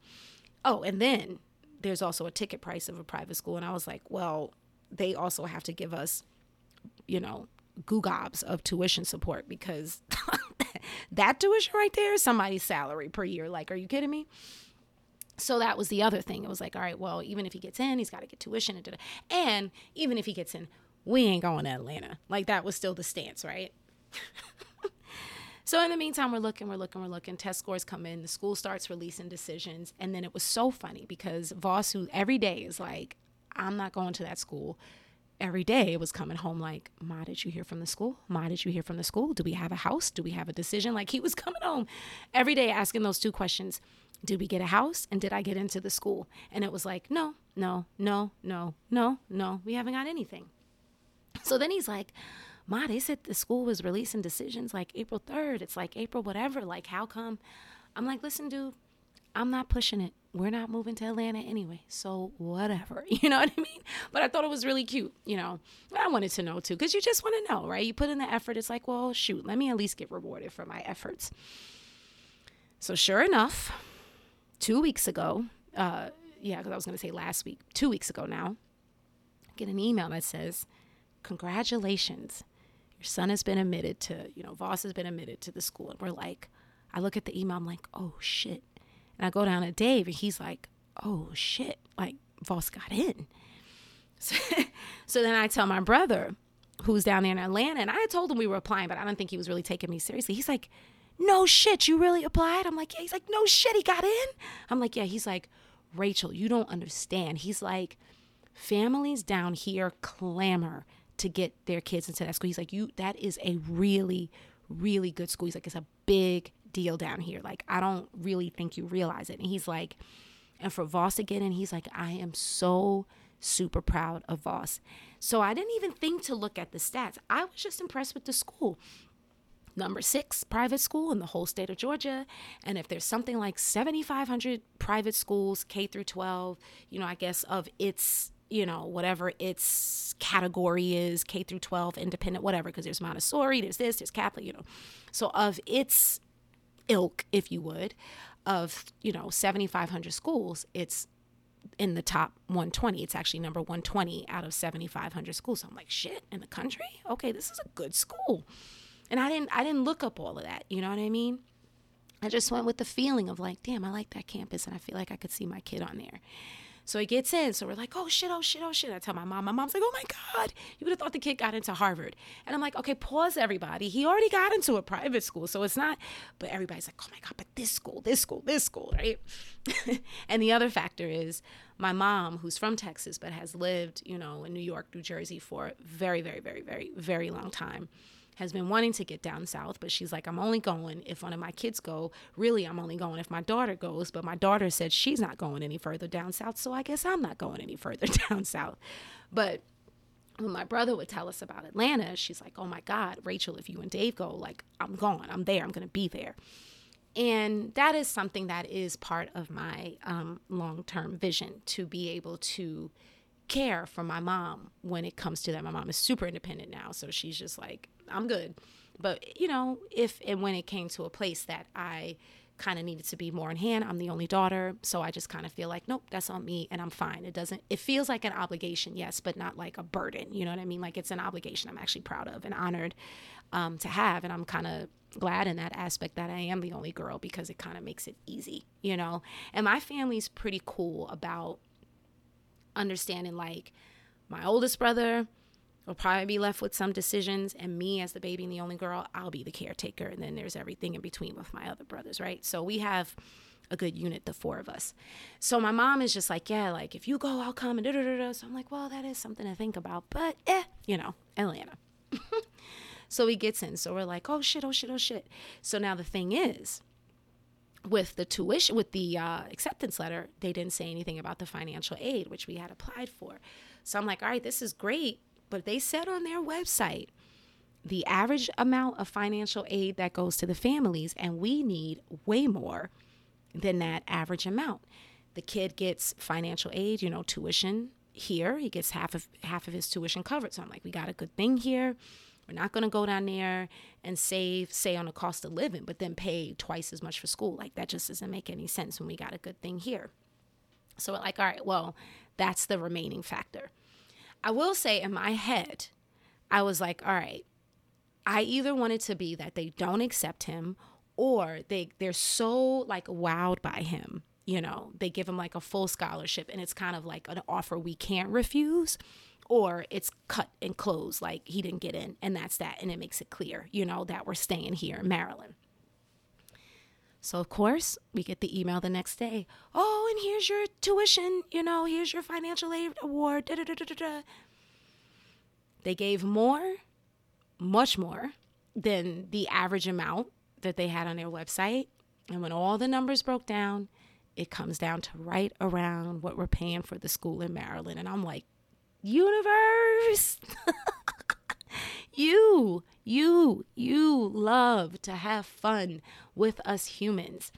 Oh, and then there's also a ticket price of a private school. And I was like, well, they also have to give us, you know, googobs of tuition support because that tuition right there is somebody's salary per year. Like, are you kidding me? So that was the other thing. It was like, all right, well, even if he gets in, he's got to get tuition. And, and even if he gets in, we ain't going to Atlanta. Like, that was still the stance, right? So in the meantime, we're looking, we're looking, we're looking. Test scores come in. The school starts releasing decisions, and then it was so funny because Voss, who every day is like, "I'm not going to that school." Every day it was coming home like, "Ma, did you hear from the school? Ma, did you hear from the school? Do we have a house? Do we have a decision?" Like he was coming home every day asking those two questions: Did we get a house? And did I get into the school? And it was like, "No, no, no, no, no, no. We haven't got anything." So then he's like Ma, they said the school was releasing decisions like April 3rd. It's like April whatever. Like, how come? I'm like, listen, dude, I'm not pushing it. We're not moving to Atlanta anyway. So whatever. You know what I mean? But I thought it was really cute, you know. I wanted to know too, because you just want to know, right? You put in the effort. It's like, well, shoot, let me at least get rewarded for my efforts. So sure enough, two weeks ago, uh, yeah, because I was going to say last week, two weeks ago now, I get an email that says, Congratulations your son has been admitted to, you know, Voss has been admitted to the school. And we're like, I look at the email, I'm like, oh shit. And I go down to Dave and he's like, oh shit, like Voss got in. So, so then I tell my brother, who's down there in Atlanta. And I had told him we were applying, but I don't think he was really taking me seriously. He's like, no shit, you really applied? I'm like, yeah. He's like, no shit, he got in? I'm like, yeah. He's like, Rachel, you don't understand. He's like, families down here clamor to get their kids into that school. He's like, you, that is a really, really good school. He's like, it's a big deal down here. Like, I don't really think you realize it. And he's like, and for Voss to get in, he's like, I am so super proud of Voss. So I didn't even think to look at the stats. I was just impressed with the school. Number six private school in the whole state of Georgia. And if there's something like 7,500 private schools, K through 12, you know, I guess of its, you know, whatever its category is, K through 12, independent, whatever, because there's Montessori, there's this, there's Catholic, you know. So of its ilk, if you would, of, you know, 7,500 schools, it's in the top 120. It's actually number 120 out of 7,500 schools. So I'm like, shit, in the country? Okay, this is a good school. And I didn't I didn't look up all of that. You know what I mean? I just went with the feeling of like, damn, I like that campus and I feel like I could see my kid on there. So he gets in. So we're like, oh shit, oh shit, oh shit. I tell my mom. My mom's like, oh my God, you would have thought the kid got into Harvard. And I'm like, okay, pause everybody. He already got into a private school. So it's not, but everybody's like, oh my God, but this school, this school, this school, right? and the other factor is my mom, who's from Texas, but has lived, you know, in New York, New Jersey for a very, very, very, very, very long time has been wanting to get down south, but she's like, I'm only going if one of my kids go. Really, I'm only going if my daughter goes. But my daughter said she's not going any further down south, so I guess I'm not going any further down south. But when my brother would tell us about Atlanta, she's like, Oh my God, Rachel, if you and Dave go, like, I'm going, I'm there, I'm going to be there. And that is something that is part of my um, long term vision to be able to care for my mom when it comes to that. My mom is super independent now, so she's just like, I'm good. But, you know, if and when it came to a place that I kind of needed to be more in hand, I'm the only daughter. So I just kind of feel like, nope, that's on me and I'm fine. It doesn't, it feels like an obligation, yes, but not like a burden. You know what I mean? Like it's an obligation I'm actually proud of and honored um, to have. And I'm kind of glad in that aspect that I am the only girl because it kind of makes it easy, you know? And my family's pretty cool about understanding like my oldest brother, will probably be left with some decisions and me as the baby and the only girl i'll be the caretaker and then there's everything in between with my other brothers right? So we have a good unit the four of us. So my mom is just like yeah like if you go i'll come and da da da da so i'm like well that is something to think about but eh you know atlanta. So he gets in. So we're like oh shit oh shit oh shit. So now the thing is with the tuition with the uh, acceptance letter they didn't say anything about the financial aid which we had applied for so i'm like all right this is great but they said on their website the average amount of financial aid that goes to the families, and we need way more than that average amount. The kid gets financial aid, you know, tuition here. He gets half of half of his tuition covered. So I'm like, we got a good thing here. We're not going to go down there and save, say, on the cost of living, but then pay twice as much for school. Like that just doesn't make any sense when we got a good thing here. So we're like, all right, well, that's the remaining factor. I will say in my head, I was like, all right, I either wanted to be that they don't accept him or they they're so like wowed by him, you know, they give him like a full scholarship and it's kind of like an offer we can't refuse or it's cut and closed like he didn't get in and that's that and it makes it clear, you know, that we're staying here in Maryland. So, of course, we get the email the next day. Oh, and here's your tuition, you know, here's your financial aid award. Da, da, da, they gave more, much more than the average amount that they had on their website. And when all the numbers broke down, it comes down to right around what we're paying for the school in Maryland. And I'm like, universe. You, you, you love to have fun with us humans.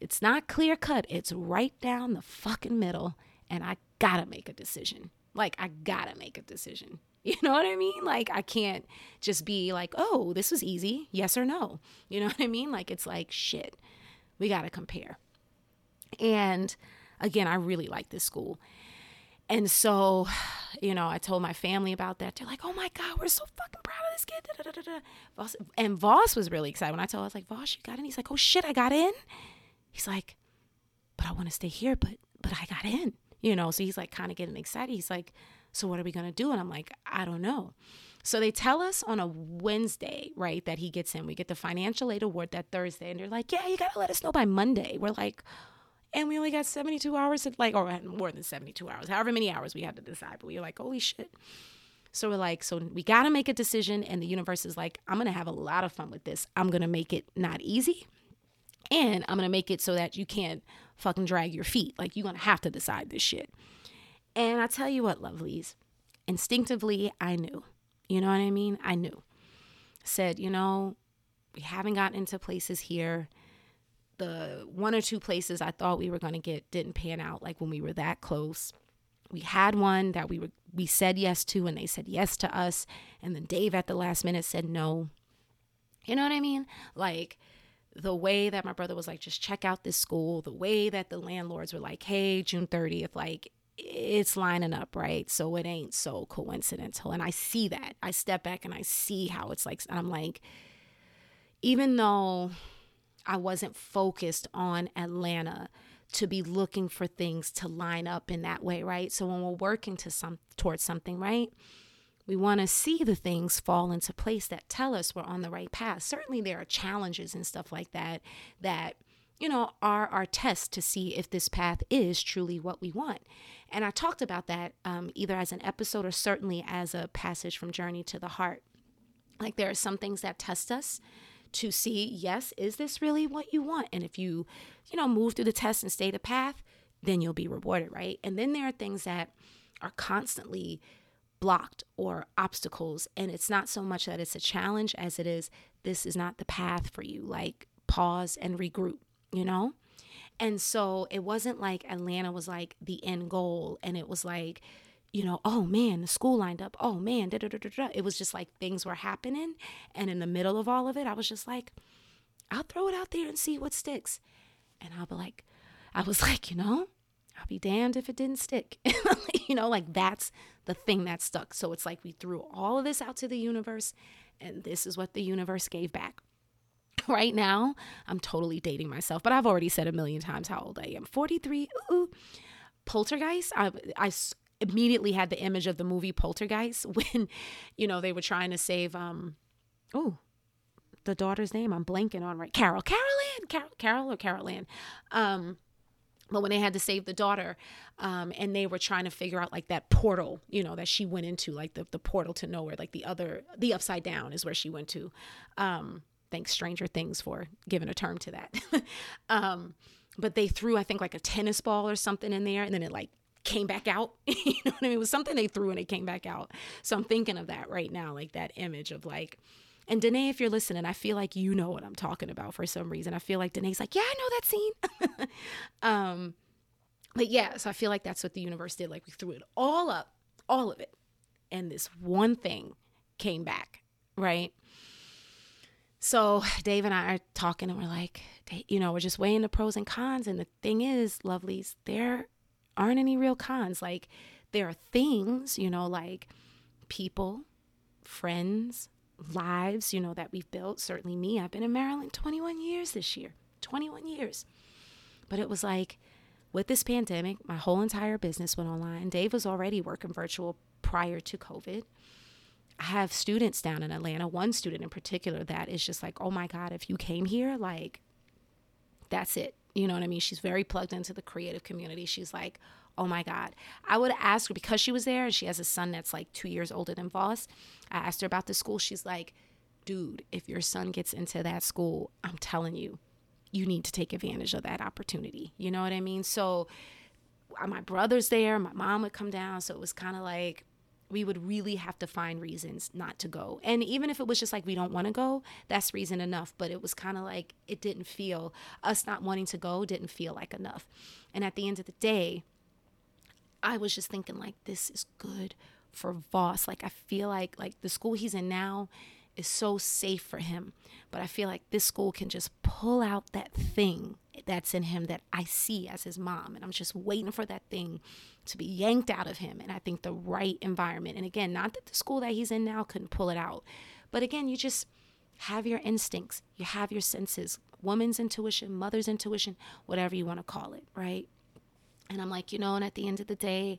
It's not clear cut, it's right down the fucking middle. And I gotta make a decision. Like, I gotta make a decision. You know what I mean? Like, I can't just be like, oh, this was easy, yes or no. You know what I mean? Like, it's like, shit, we gotta compare. And again, I really like this school. And so, you know, I told my family about that. They're like, oh my God, we're so fucking proud of this kid. Da, da, da, Voss, and Voss was really excited when I told him, I was like, Voss, you got in? He's like, oh shit, I got in. He's like, but I want to stay here, but but I got in. You know, so he's like kind of getting excited. He's like, so what are we gonna do? And I'm like, I don't know. So they tell us on a Wednesday, right, that he gets in. We get the financial aid award that Thursday, and they're like, yeah, you got to let us know by Monday. We're like, and we only got 72 hours, to, like, or more than 72 hours, however many hours we had to decide. But we were like, holy shit. So we're like, so we got to make a decision. And the universe is like, I'm to have a lot of fun with this. I'm to make it not easy. And I'm to make it so that you can't fucking drag your feet. Like, you're to have to decide this shit. And I tell you what, lovelies, instinctively, I knew. You know what I mean? I knew. Said, you know, we haven't gotten into places here. The one or two places I thought we were going to get didn't pan out like when we were that close. We had one that we were we said yes to and they said yes to us and then Dave at the last minute said no. You know what I mean? Like the way that my brother was like just check out this school, the way that the landlords were like, "Hey, June 30th, like it's lining up, right? So it ain't so coincidental. And I see that. I step back and I see how it's like, I'm like, even though I wasn't focused on Atlanta to be looking for things to line up in that way, right? So when we're working to some towards something, right? We want to see the things fall into place that tell us we're on the right path. Certainly there are challenges and stuff like that that you know, are our tests to see if this path is truly what we want. And I talked about that um, either as an episode or certainly as a passage from Journey to the Heart. Like there are some things that test us to see, yes, is this really what you want? And if you, you know, move through the test and stay the path, then you'll be rewarded, right? And then there are things that are constantly blocked or obstacles. And it's not so much that it's a challenge as it is, this is not the path for you. Like pause and regroup, you know? And so it wasn't like Atlanta was like the end goal and it was like, you know, oh man, the school lined up. Oh man, da, da, da, da, It was just like things were happening. And in the middle of all of it, I was just like, I'll throw it out there and see what sticks. And I'll be like, I was like, you know, I'll be damned if it didn't stick. you know, like that's the thing that stuck. So it's like we threw all of this out to the universe, and this is what the universe gave back. right now, I'm totally dating myself, but I've already said a million times how old I am 43. Ooh. Poltergeist, I, I immediately had the image of the movie Poltergeist when, you know, they were trying to save, um, oh, the daughter's name I'm blanking on right. Carol, Carol Carol, Carol or Carol Ann. Um, but when they had to save the daughter um, and they were trying to figure out like that portal you know that she went into like the, the portal to nowhere like the other the upside down is where she went to um, thanks Stranger Things for giving a term to that. um, but they threw, I think, like a tennis ball or something in there, and then it like came back out. you know what I mean? It was something they threw and it came back out. So I'm thinking of that right now, like that image of like, and Danae, if you're listening, I feel like you know what I'm talking about for some reason. I feel like Danae's like, yeah, I know that scene. um, but yeah, so I feel like that's what the universe did. Like we threw it all up, all of it, and this one thing came back, right? So Dave and I are talking and we're like, you know, we're just weighing the pros and cons. And the thing is, lovelies, there aren't any real cons. Like there are things, you know, like people, friends, lives, you know, that we've built. Certainly me, I've been in Maryland 21 years this year, 21 years. But it was like with this pandemic, my whole entire business went online. Dave was already working virtual prior to COVID. I have students down in Atlanta, one student in particular that is just like, oh my God, if you came here, like, that's it. You know what I mean? She's very plugged into the creative community. She's like, oh my God. I would ask her because she was there and she has a son that's like two years older than Voss. I asked her about the school. She's like, dude, if your son gets into that school, I'm telling you, you need to take advantage of that opportunity. You know what I mean? So uh, my brother's there, my mom would come down. So it was kind of like, we would really have to find reasons not to go. And even if it was just like we don't want to go, that's reason enough. But it was kind of like it didn't feel, us not wanting to go didn't feel like enough. And at the end of the day, I was just thinking, like, this is good for Voss. Like, I feel like, like the school he's in now is so safe for him. But I feel like this school can just pull out that thing that's in him that I see as his mom. And I'm just waiting for that thing to be yanked out of him. And I think the right environment, and again, not that the school that he's in now couldn't pull it out, but again, you just have your instincts, you have your senses, woman's intuition, mother's intuition, whatever you want to call it, right? And I'm like, you know, and at the end of the day,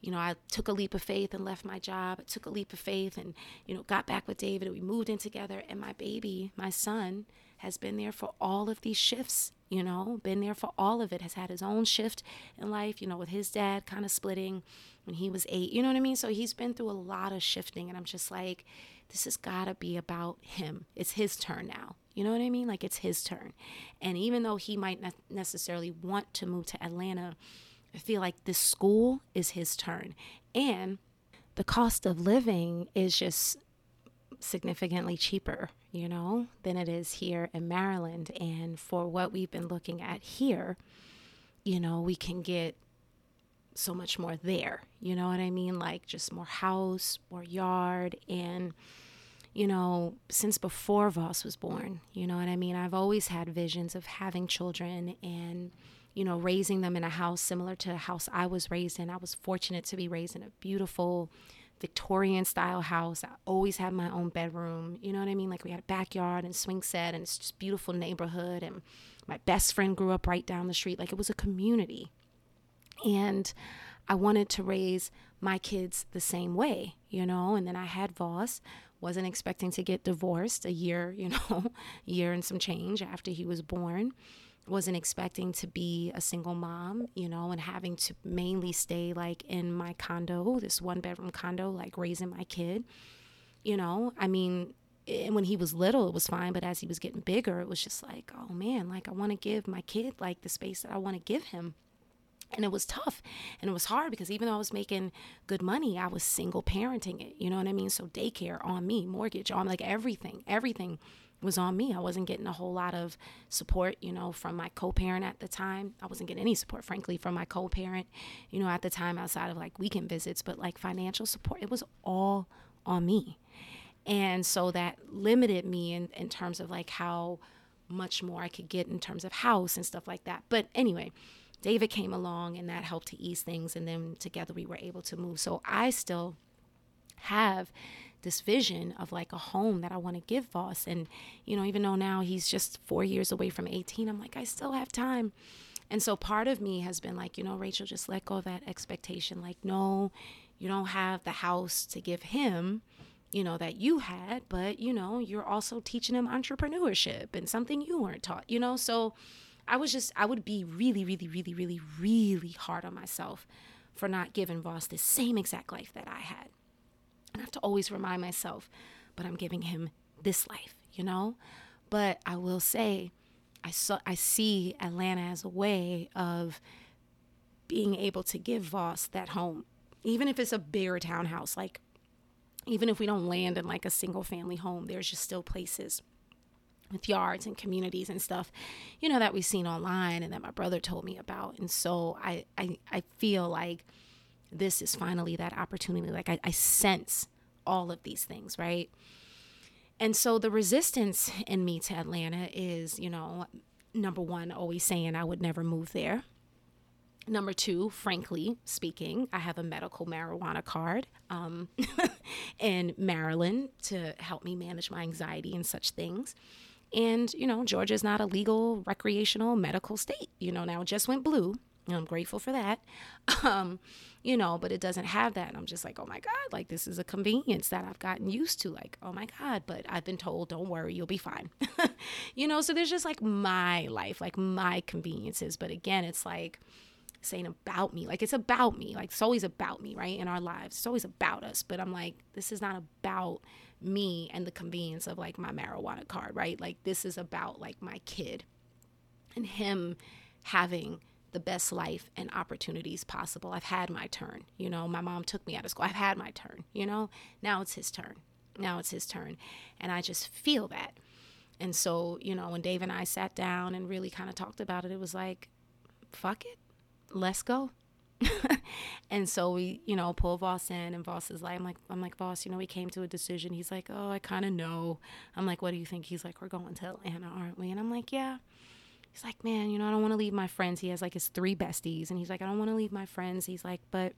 you know, I took a leap of faith and left my job. I took a leap of faith and, you know, got back with David and we moved in together. And my baby, my son, has been there for all of these shifts, you know, been there for all of it, has had his own shift in life, you know, with his dad kind of splitting when he was eight, you know what I mean? So he's been through a lot of shifting. And I'm just like, this has got to be about him. It's his turn now. You know what I mean? Like it's his turn. And even though he might not necessarily want to move to Atlanta, I feel like this school is his turn. And the cost of living is just significantly cheaper, you know, than it is here in Maryland. And for what we've been looking at here, you know, we can get so much more there. You know what I mean? Like just more house, more yard. And, you know, since before Voss was born, you know what I mean? I've always had visions of having children and, you know, raising them in a house similar to the house I was raised in. I was fortunate to be raised in a beautiful Victorian style house. I always had my own bedroom. You know what I mean? Like we had a backyard and swing set, and it's just beautiful neighborhood. And my best friend grew up right down the street. Like it was a community. And I wanted to raise my kids the same way, you know. And then I had Voss. Wasn't expecting to get divorced a year, you know, year and some change after he was born wasn't expecting to be a single mom, you know, and having to mainly stay like in my condo, this one bedroom condo, like raising my kid. You know, I mean, and when he was little, it was fine, but as he was getting bigger, it was just like, oh man, like I want to give my kid like the space that I want to give him. And it was tough and it was hard because even though I was making good money, I was single parenting it. You know what I mean? So daycare on me, mortgage on like everything, everything was on me. I wasn't getting a whole lot of support, you know, from my co-parent at the time. I wasn't getting any support, frankly, from my co-parent, you know, at the time outside of like weekend visits, but like financial support, it was all on me. And so that limited me in, in terms of like how much more I could get in terms of house and stuff like that. But anyway, David came along and that helped to ease things. And then together we were able to move. So I still have this vision of like a home that I want to give Voss. And, you know, even though now he's just four years away from 18, I'm like, I still have time. And so part of me has been like, you know, Rachel, just let go of that expectation. Like, no, you don't have the house to give him, you know, that you had, but, you know, you're also teaching him entrepreneurship and something you weren't taught, you know? So I was just, I would be really, really, really, really, really hard on myself for not giving Voss the same exact life that I had. I have to always remind myself, but I'm giving him this life, you know? But I will say, I saw I see Atlanta as a way of being able to give Voss that home. Even if it's a bigger townhouse, like even if we don't land in like a single family home, there's just still places with yards and communities and stuff, you know, that we've seen online and that my brother told me about. And so I I, I feel like this is finally that opportunity. Like I, I sense all of these things, right? And so the resistance in me to Atlanta is, you know, number one, always saying I would never move there. Number two, frankly speaking, I have a medical marijuana card um, in Maryland to help me manage my anxiety and such things. And, you know, Georgia is not a legal recreational medical state. You know, now it just went blue. I'm grateful for that. Um, you know, but it doesn't have that. And I'm just like, oh my God, like this is a convenience that I've gotten used to. Like, oh my God, but I've been told, don't worry, you'll be fine. you know, so there's just like my life, like my conveniences. But again, it's like, saying about me. Like it's about me. Like it's always about me, right? In our lives. It's always about us. But I'm like, this is not about me and the convenience of like my marijuana card, right? Like this is about like my kid and him having the best life and opportunities possible. I've had my turn. You know, my mom took me out of school. I've had my turn, you know? Now it's his turn. Now it's his turn. And I just feel that. And so, you know, when Dave and I sat down and really kind of talked about it, it was like, fuck it, let's go. and so we, you know, pull Voss in and Voss is like, I'm like, I'm like, Voss, you know, we came to a decision. He's like, oh, I kind of know. I'm like, what do you think? He's like, we're going to Atlanta, aren't we? And I'm like, yeah he's like, man, you know, I don't want to leave my friends. He has like his three besties, and he's like, I don't want to leave my friends. He's like, but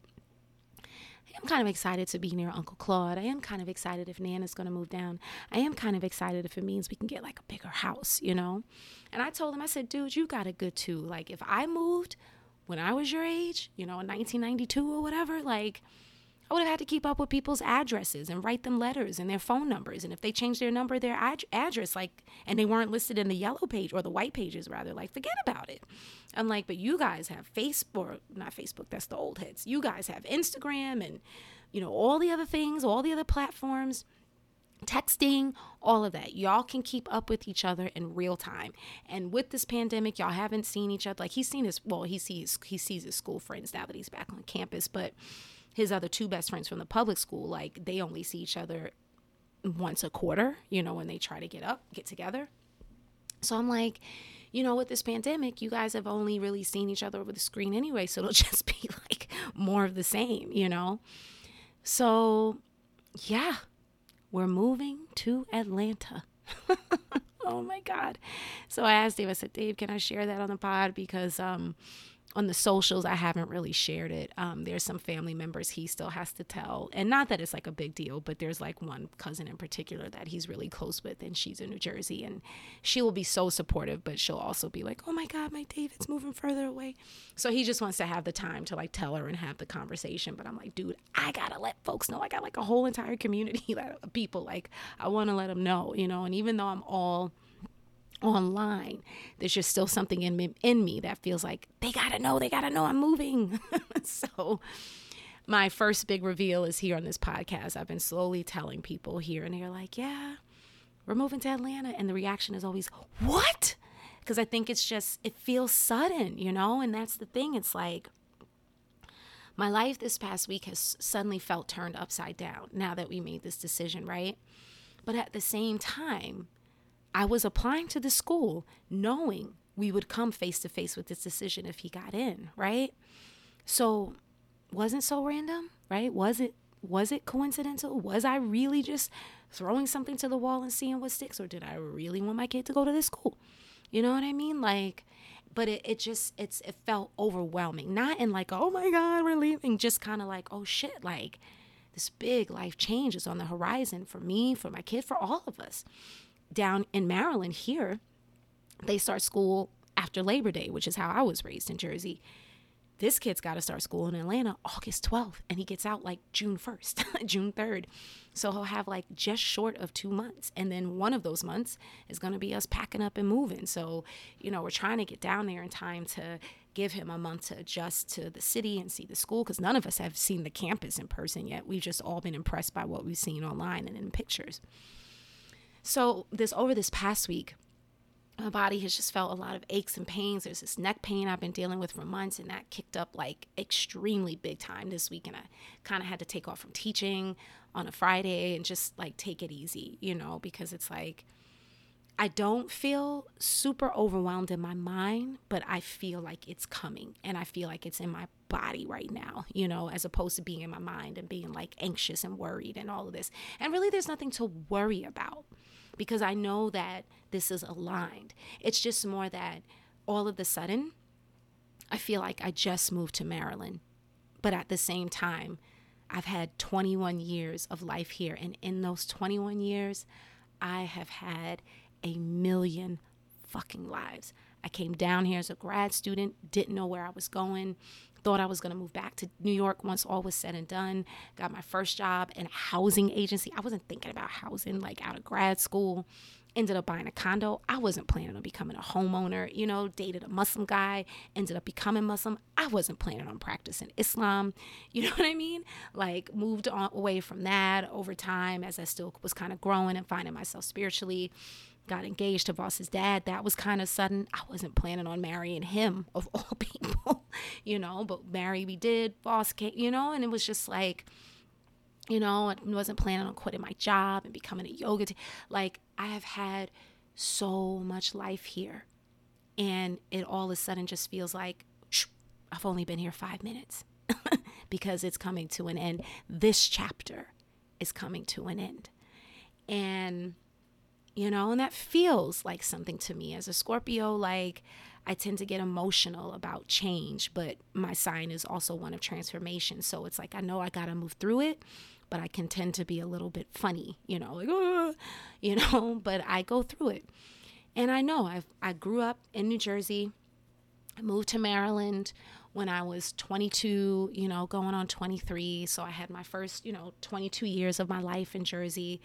I'm kind of excited to be near Uncle Claude. I am kind of excited if Nana's going to move down. I am kind of excited if it means we can get like a bigger house, you know? And I told him, I said, dude, you got it good too. Like, if I moved, when I was your age, you know, in 1992 or whatever, like I would have had to keep up with people's addresses and write them letters and their phone numbers. And if they changed their number, their ad- address, like, and they weren't listed in the yellow page or the white pages, rather, like, forget about it. I'm like, but you guys have Facebook, not Facebook, that's the old heads. You guys have Instagram and, you know, all the other things, all the other platforms texting, all of that. Y'all can keep up with each other in real time. And with this pandemic, y'all haven't seen each other. Like he's seen his well, he sees he sees his school friends now that he's back on campus, but his other two best friends from the public school, like they only see each other once a quarter, you know, when they try to get up, get together. So I'm like, you know, with this pandemic, you guys have only really seen each other over the screen anyway, so it'll just be like more of the same, you know? So, yeah, we're moving to Atlanta. oh my God. So I asked Dave, I said, Dave, can I share that on the pod? Because um, on the socials, I haven't really shared it. Um, there's some family members he still has to tell. And not that it's like a big deal, but there's like one cousin in particular that he's really close with, and she's in New Jersey. And she will be so supportive, but she'll also be like, oh my God, my David's moving further away. So he just wants to have the time to like tell her and have the conversation. But I'm like, dude, I gotta let folks know. I got like a whole entire community of people. Like, I wanna let them know, you know. And even though I'm all online there's just still something in me in me that feels like they got to know they got to know I'm moving. So my first big reveal is here on this podcast. I've been slowly telling people here and they're like yeah we're moving to Atlanta. And the reaction is always what? Because I think it's just it feels sudden you know? And that's the thing it's like my life this past week has suddenly felt turned upside down now that we made this decision right? But at the same time I was applying to the school knowing we would come face to face with this decision if he got in, right? So wasn't so random, right? Was it was it coincidental? Was I really just throwing something to the wall and seeing what sticks or did I really want my kid to go to this school? You know what I mean? Like but it, it just it's it felt overwhelming. Not in like, oh my God, we're leaving, just kind of like, oh shit, like this big life change is on the horizon for me, for my kid, for all of us down in Maryland here, they start school after Labor Day, which is how I was raised in Jersey. This kid's got to start school in Atlanta August 12th, and he gets out like June 1st, June 3rd. So he'll have like just short of two months. And then one of those months is going to be us packing up and moving. So, you know, we're trying to get down there in time to give him a month to adjust to the city and see the school because none of us have seen the campus in person yet. We've just all been impressed by what we've seen online and in pictures. So this over this past week, my body has just felt a lot of aches and pains. There's this neck pain I've been dealing with for months, and that kicked up like extremely big time this week. And I kind of had to take off from teaching on a Friday and just like take it easy, you know, because it's like I don't feel super overwhelmed in my mind, but I feel like it's coming and I feel like it's in my body right now, you know, as opposed to being in my mind and being like anxious and worried and all of this. And really, there's nothing to worry about because I know that this is aligned. It's just more that all of the sudden, I feel like I just moved to Maryland. But at the same time, I've had 21 years of life here. And in those 21 years, I have had a million fucking lives. I came down here as a grad student, didn't know where I was going, thought I was going to move back to New York once all was said and done. Got my first job in a housing agency. I wasn't thinking about housing like out of grad school. Ended up buying a condo. I wasn't planning on becoming a homeowner. You know, dated a Muslim guy, ended up becoming Muslim. I wasn't planning on practicing Islam. You know what I mean? Like, moved on, away from that over time as I still was kind of growing and finding myself spiritually got engaged to Voss's dad. That was kind of sudden. I wasn't planning on marrying him of all people, you know, but marry we did. Voss came, you know, and it was just like, you know, I wasn't planning on quitting my job and becoming a yoga. T- like I have had so much life here, and it all of a sudden just feels like shh, I've only been here five minutes because it's coming to an end. This chapter is coming to an end, and you know, and that feels like something to me. As a Scorpio, like I tend to get emotional about change, but my sign is also one of transformation. So it's like I know I got to move through it, but I can tend to be a little bit funny, you know, like, uh, you know, but I go through it. And I know I I grew up in New Jersey. I moved to Maryland when I was 22, you know, going on 23. So I had my first, you know, 22 years of my life in Jersey,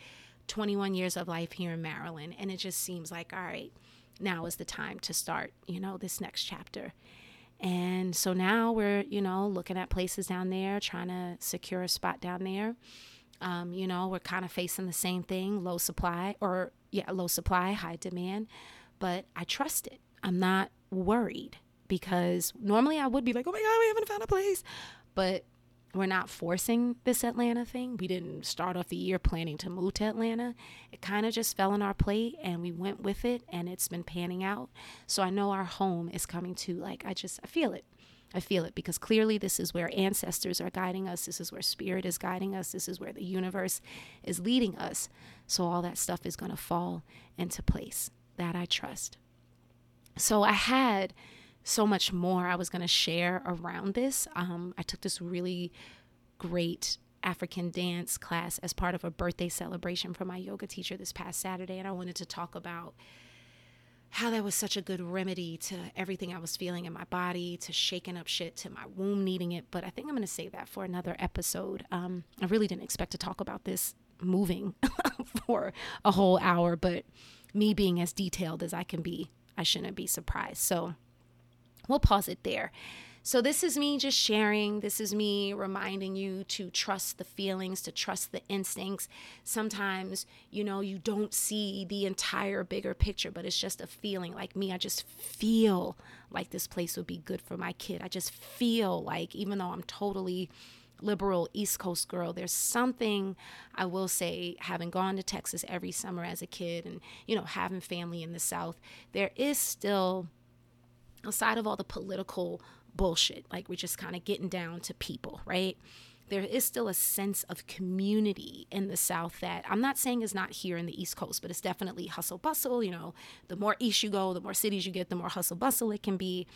21 years of life here in Maryland. And it just seems like, all right, now is the time to start, you know, this next chapter. And so now we're, you know, looking at places down there, trying to secure a spot down there. Um, you know, we're kind of facing the same thing low supply, or yeah, low supply, high demand. But I trust it. I'm not worried because normally I would be like, oh my God, we haven't found a place. But we're not forcing this Atlanta thing. We didn't start off the year planning to move to Atlanta. It kind of just fell on our plate and we went with it and it's been panning out. So I know our home is coming to like I just I feel it. I feel it because clearly this is where ancestors are guiding us. This is where spirit is guiding us. This is where the universe is leading us. So all that stuff is going to fall into place. That I trust. So I had so much more I was going to share around this. Um, I took this really great African dance class as part of a birthday celebration for my yoga teacher this past Saturday, and I wanted to talk about how that was such a good remedy to everything I was feeling in my body, to shaking up shit, to my womb needing it. But I think I'm going to save that for another episode. Um, I really didn't expect to talk about this moving for a whole hour, but me being as detailed as I can be, I shouldn't be surprised. So, We'll pause it there. So, this is me just sharing. This is me reminding you to trust the feelings, to trust the instincts. Sometimes, you know, you don't see the entire bigger picture, but it's just a feeling. Like me, I just feel like this place would be good for my kid. I just feel like, even though I'm totally liberal East Coast girl, there's something I will say, having gone to Texas every summer as a kid and, you know, having family in the South, there is still aside of all the political bullshit, like we're just kind of getting down to people, right? There is still a sense of community in the South that I'm not saying is not here in the East Coast, but it's definitely hustle bustle. You know, the more east you go, the more cities you get, the more hustle bustle it can be.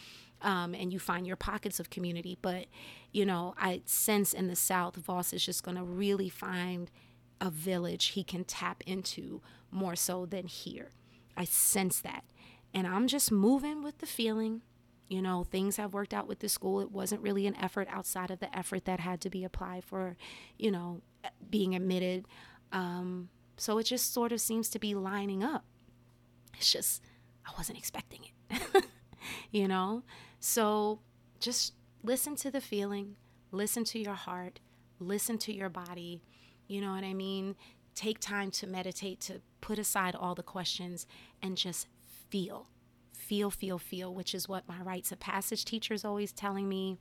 Um, and you find your pockets of community. But, you know, I sense in the South, Voss is just going to really find a village he can tap into more so than here. I sense that. And I'm just moving with the feeling. You know, things have worked out with the school. It wasn't really an effort outside of the effort that had to be applied for, you know, being admitted. Um, so it just sort of seems to be lining up. It's just, I wasn't expecting it, you know? So just listen to the feeling, listen to your heart, listen to your body. You know what I mean? Take time to meditate, to put aside all the questions and just feel. Feel, feel, feel, which is what my rites of passage teacher is always telling me.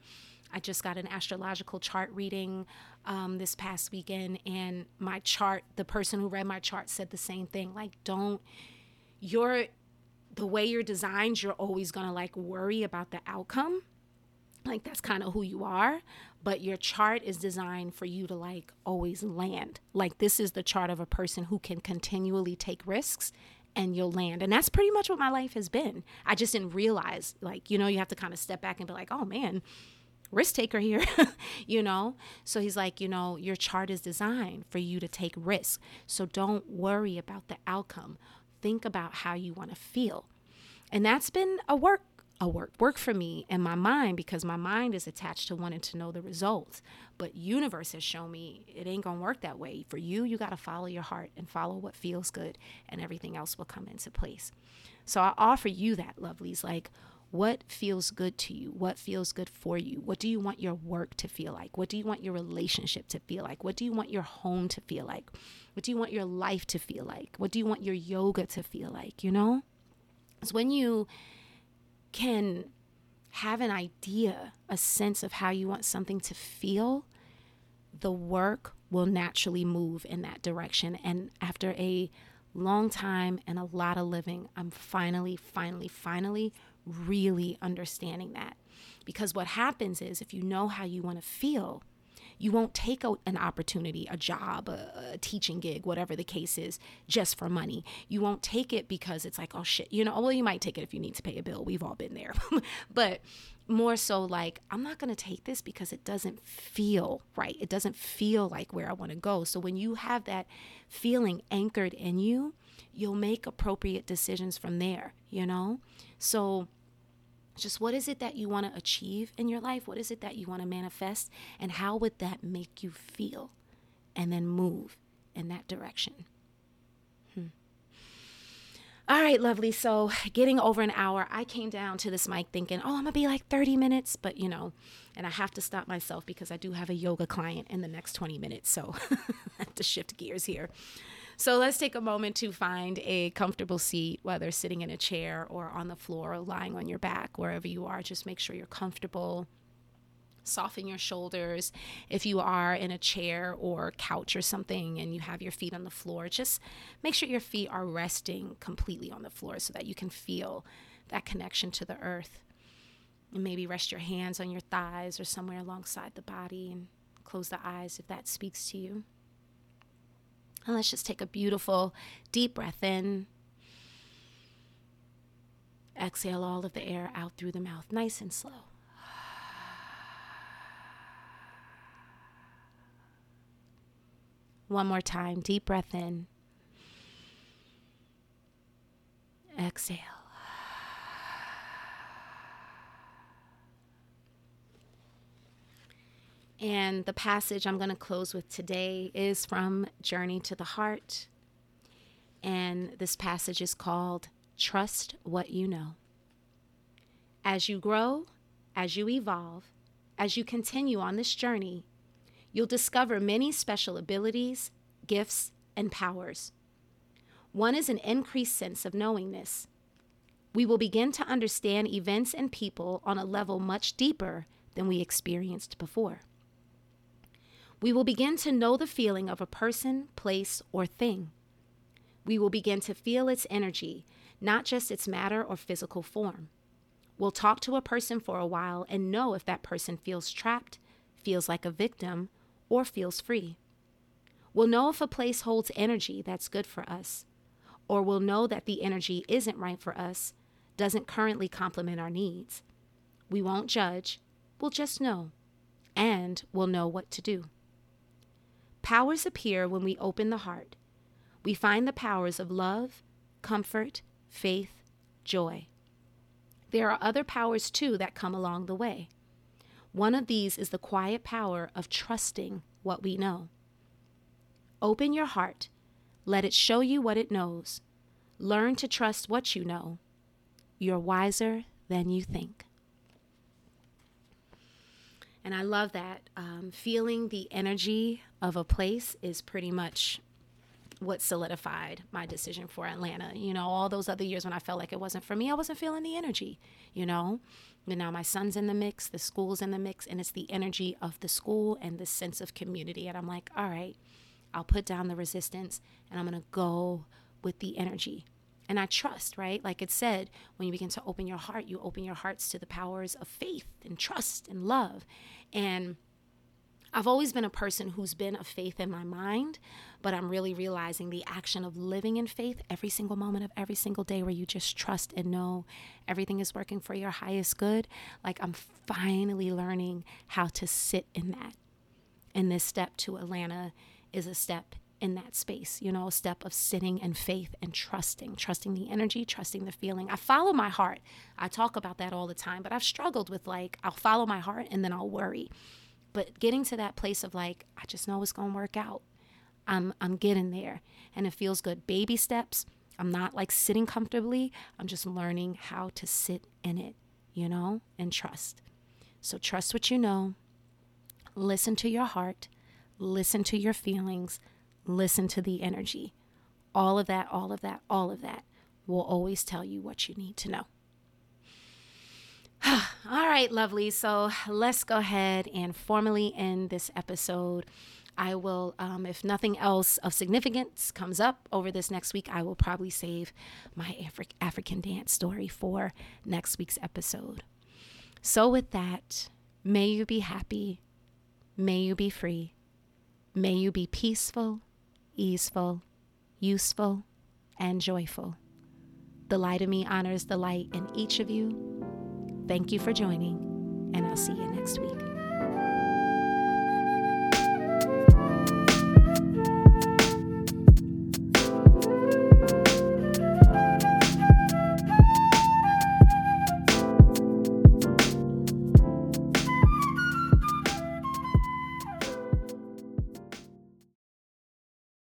I just got an astrological chart reading um, this past weekend, and my chart, the person who read my chart said the same thing. Like, don't, you're, the way you're designed, you're always gonna like worry about the outcome. Like, that's kind of who you are. But your chart is designed for you to like always land. Like, this is the chart of a person who can continually take risks and you'll land. And that's pretty much what my life has been. I just didn't realize, like, you know, you have to kind of step back and be like, oh man, risk taker here, you know? So he's like, you know, your chart is designed for you to take risk. So don't worry about the outcome. Think about how you want to feel. And that's been a work a work work for me and my mind because my mind is attached to wanting to know the results. But universe has shown me it ain't gonna work that way. For you you got to follow your heart and follow what feels good and everything else will come into place. So i offer you that lovelies like what feels good to you? What feels good for you? What do you want your work to feel like? What do you want your relationship to feel like? What do you want your home to feel like? What do you want your life to feel like? What do you want your yoga to feel like you know? It's when you can have an idea, a sense of how you want something to feel, the work will naturally move in that direction. And after a long time and a lot of living, I'm finally, finally, finally really understanding that. Because what happens is if you know how you want to feel, you won't take a, an opportunity, a job, a, a, teaching gig, whatever the case is, just for money. You won't take it because it's like, oh shit, you know, well, you might take it if you need to pay a bill. We've all been there. but more so like, I'm not going to take this because it doesn't feel right. It doesn't feel like where I want to go. So when you have that feeling anchored in you, you'll make appropriate decisions from there, you know? So Just what is it that you want to achieve in your life? What is it that you want to manifest? And how would that make you feel? And then move in that direction. Hmm. All right, lovely. So, getting over an hour, I came down to this mic thinking, oh, I'm going to be like 30 minutes, but you know, and I have to stop myself because I do have a yoga client in the next 20 minutes. So, I have to shift gears here. So let's take a moment to find a comfortable seat, whether sitting in a chair or on the floor or lying on your back, wherever you are. Just make sure you're comfortable. Soften your shoulders. If you are in a chair or couch or something and you have your feet on the floor, just make sure your feet are resting completely on the floor so that you can feel that connection to the earth. And maybe rest your hands on your thighs or somewhere alongside the body and close the eyes if that speaks to you. And let's just take a beautiful deep breath in. Exhale all of the air out through the mouth, nice and slow. One more time, deep breath in. Exhale. And the passage I'm going to close with today is from Journey to the Heart. And this passage is called Trust What You Know. As you grow, as you evolve, as you continue on this journey, you'll discover many special abilities, gifts, and powers. One is an increased sense of knowingness. We will begin to understand events and people on a level much deeper than we experienced before we will begin to know the feeling of a person, place, or thing. We will begin to feel its energy, not just its matter or physical form. We'll talk to a person for a while and know if that person feels trapped, feels like a victim, or feels free. We'll know if a place holds energy that's good for us, or we'll know that the energy isn't right for us, doesn't currently complement our needs. We won't judge, we'll just know, and we'll know what to do. Powers appear when we open the heart. We find the powers of love, comfort, faith, joy. There are other powers too that come along the way. One of these is the quiet power of trusting what we know. Open your heart. Let it show you what it knows. Learn to trust what you know. You're wiser than you think. And I love that. Um, feeling the energy of a place is pretty much what solidified my decision for Atlanta. You know, all those other years when I felt like it wasn't for me, I wasn't feeling the energy, you know. And now my son's in the mix, the school's in the mix, and it's the energy of the school and the sense of community. And I'm like, all right, I'll put down the resistance and I'm going to go with the energy. And I trust, right? Like it said, when you begin to open your heart, you open your hearts to the powers of faith and trust and love. And I've always been a person who's been a faith in my mind, but I'm really realizing the action of living in faith every single moment of every single day where you just trust and know everything is working for your highest good. Like I'm finally learning how to sit in that. And this step to Atlanta is a step in that space, you know, a step of sitting and faith and trusting, trusting the energy, trusting the feeling. I follow my heart. I talk about that all the time, but I've struggled with like, I'll follow my heart and then I'll worry. But getting to that place of like, I just know it's going to work out. I'm, I'm getting there and it feels good. Baby steps. I'm not like sitting comfortably. I'm just learning how to sit in it, you know, and trust. So trust what you know. Listen to your heart. Listen to your feelings listen to the energy. All of that, all of that, all of that will always tell you what you need to know. all right, lovely. So let's go ahead and formally end this episode. I will, um, if nothing else of significance comes up over this next week, I will probably save my Afri- African dance story for next week's episode. So, with that, may you be happy, may you be free, may you be peaceful, easeful, useful, and joyful. The light of me honors the light in each of you. Thank you for joining, and I'll see you next week.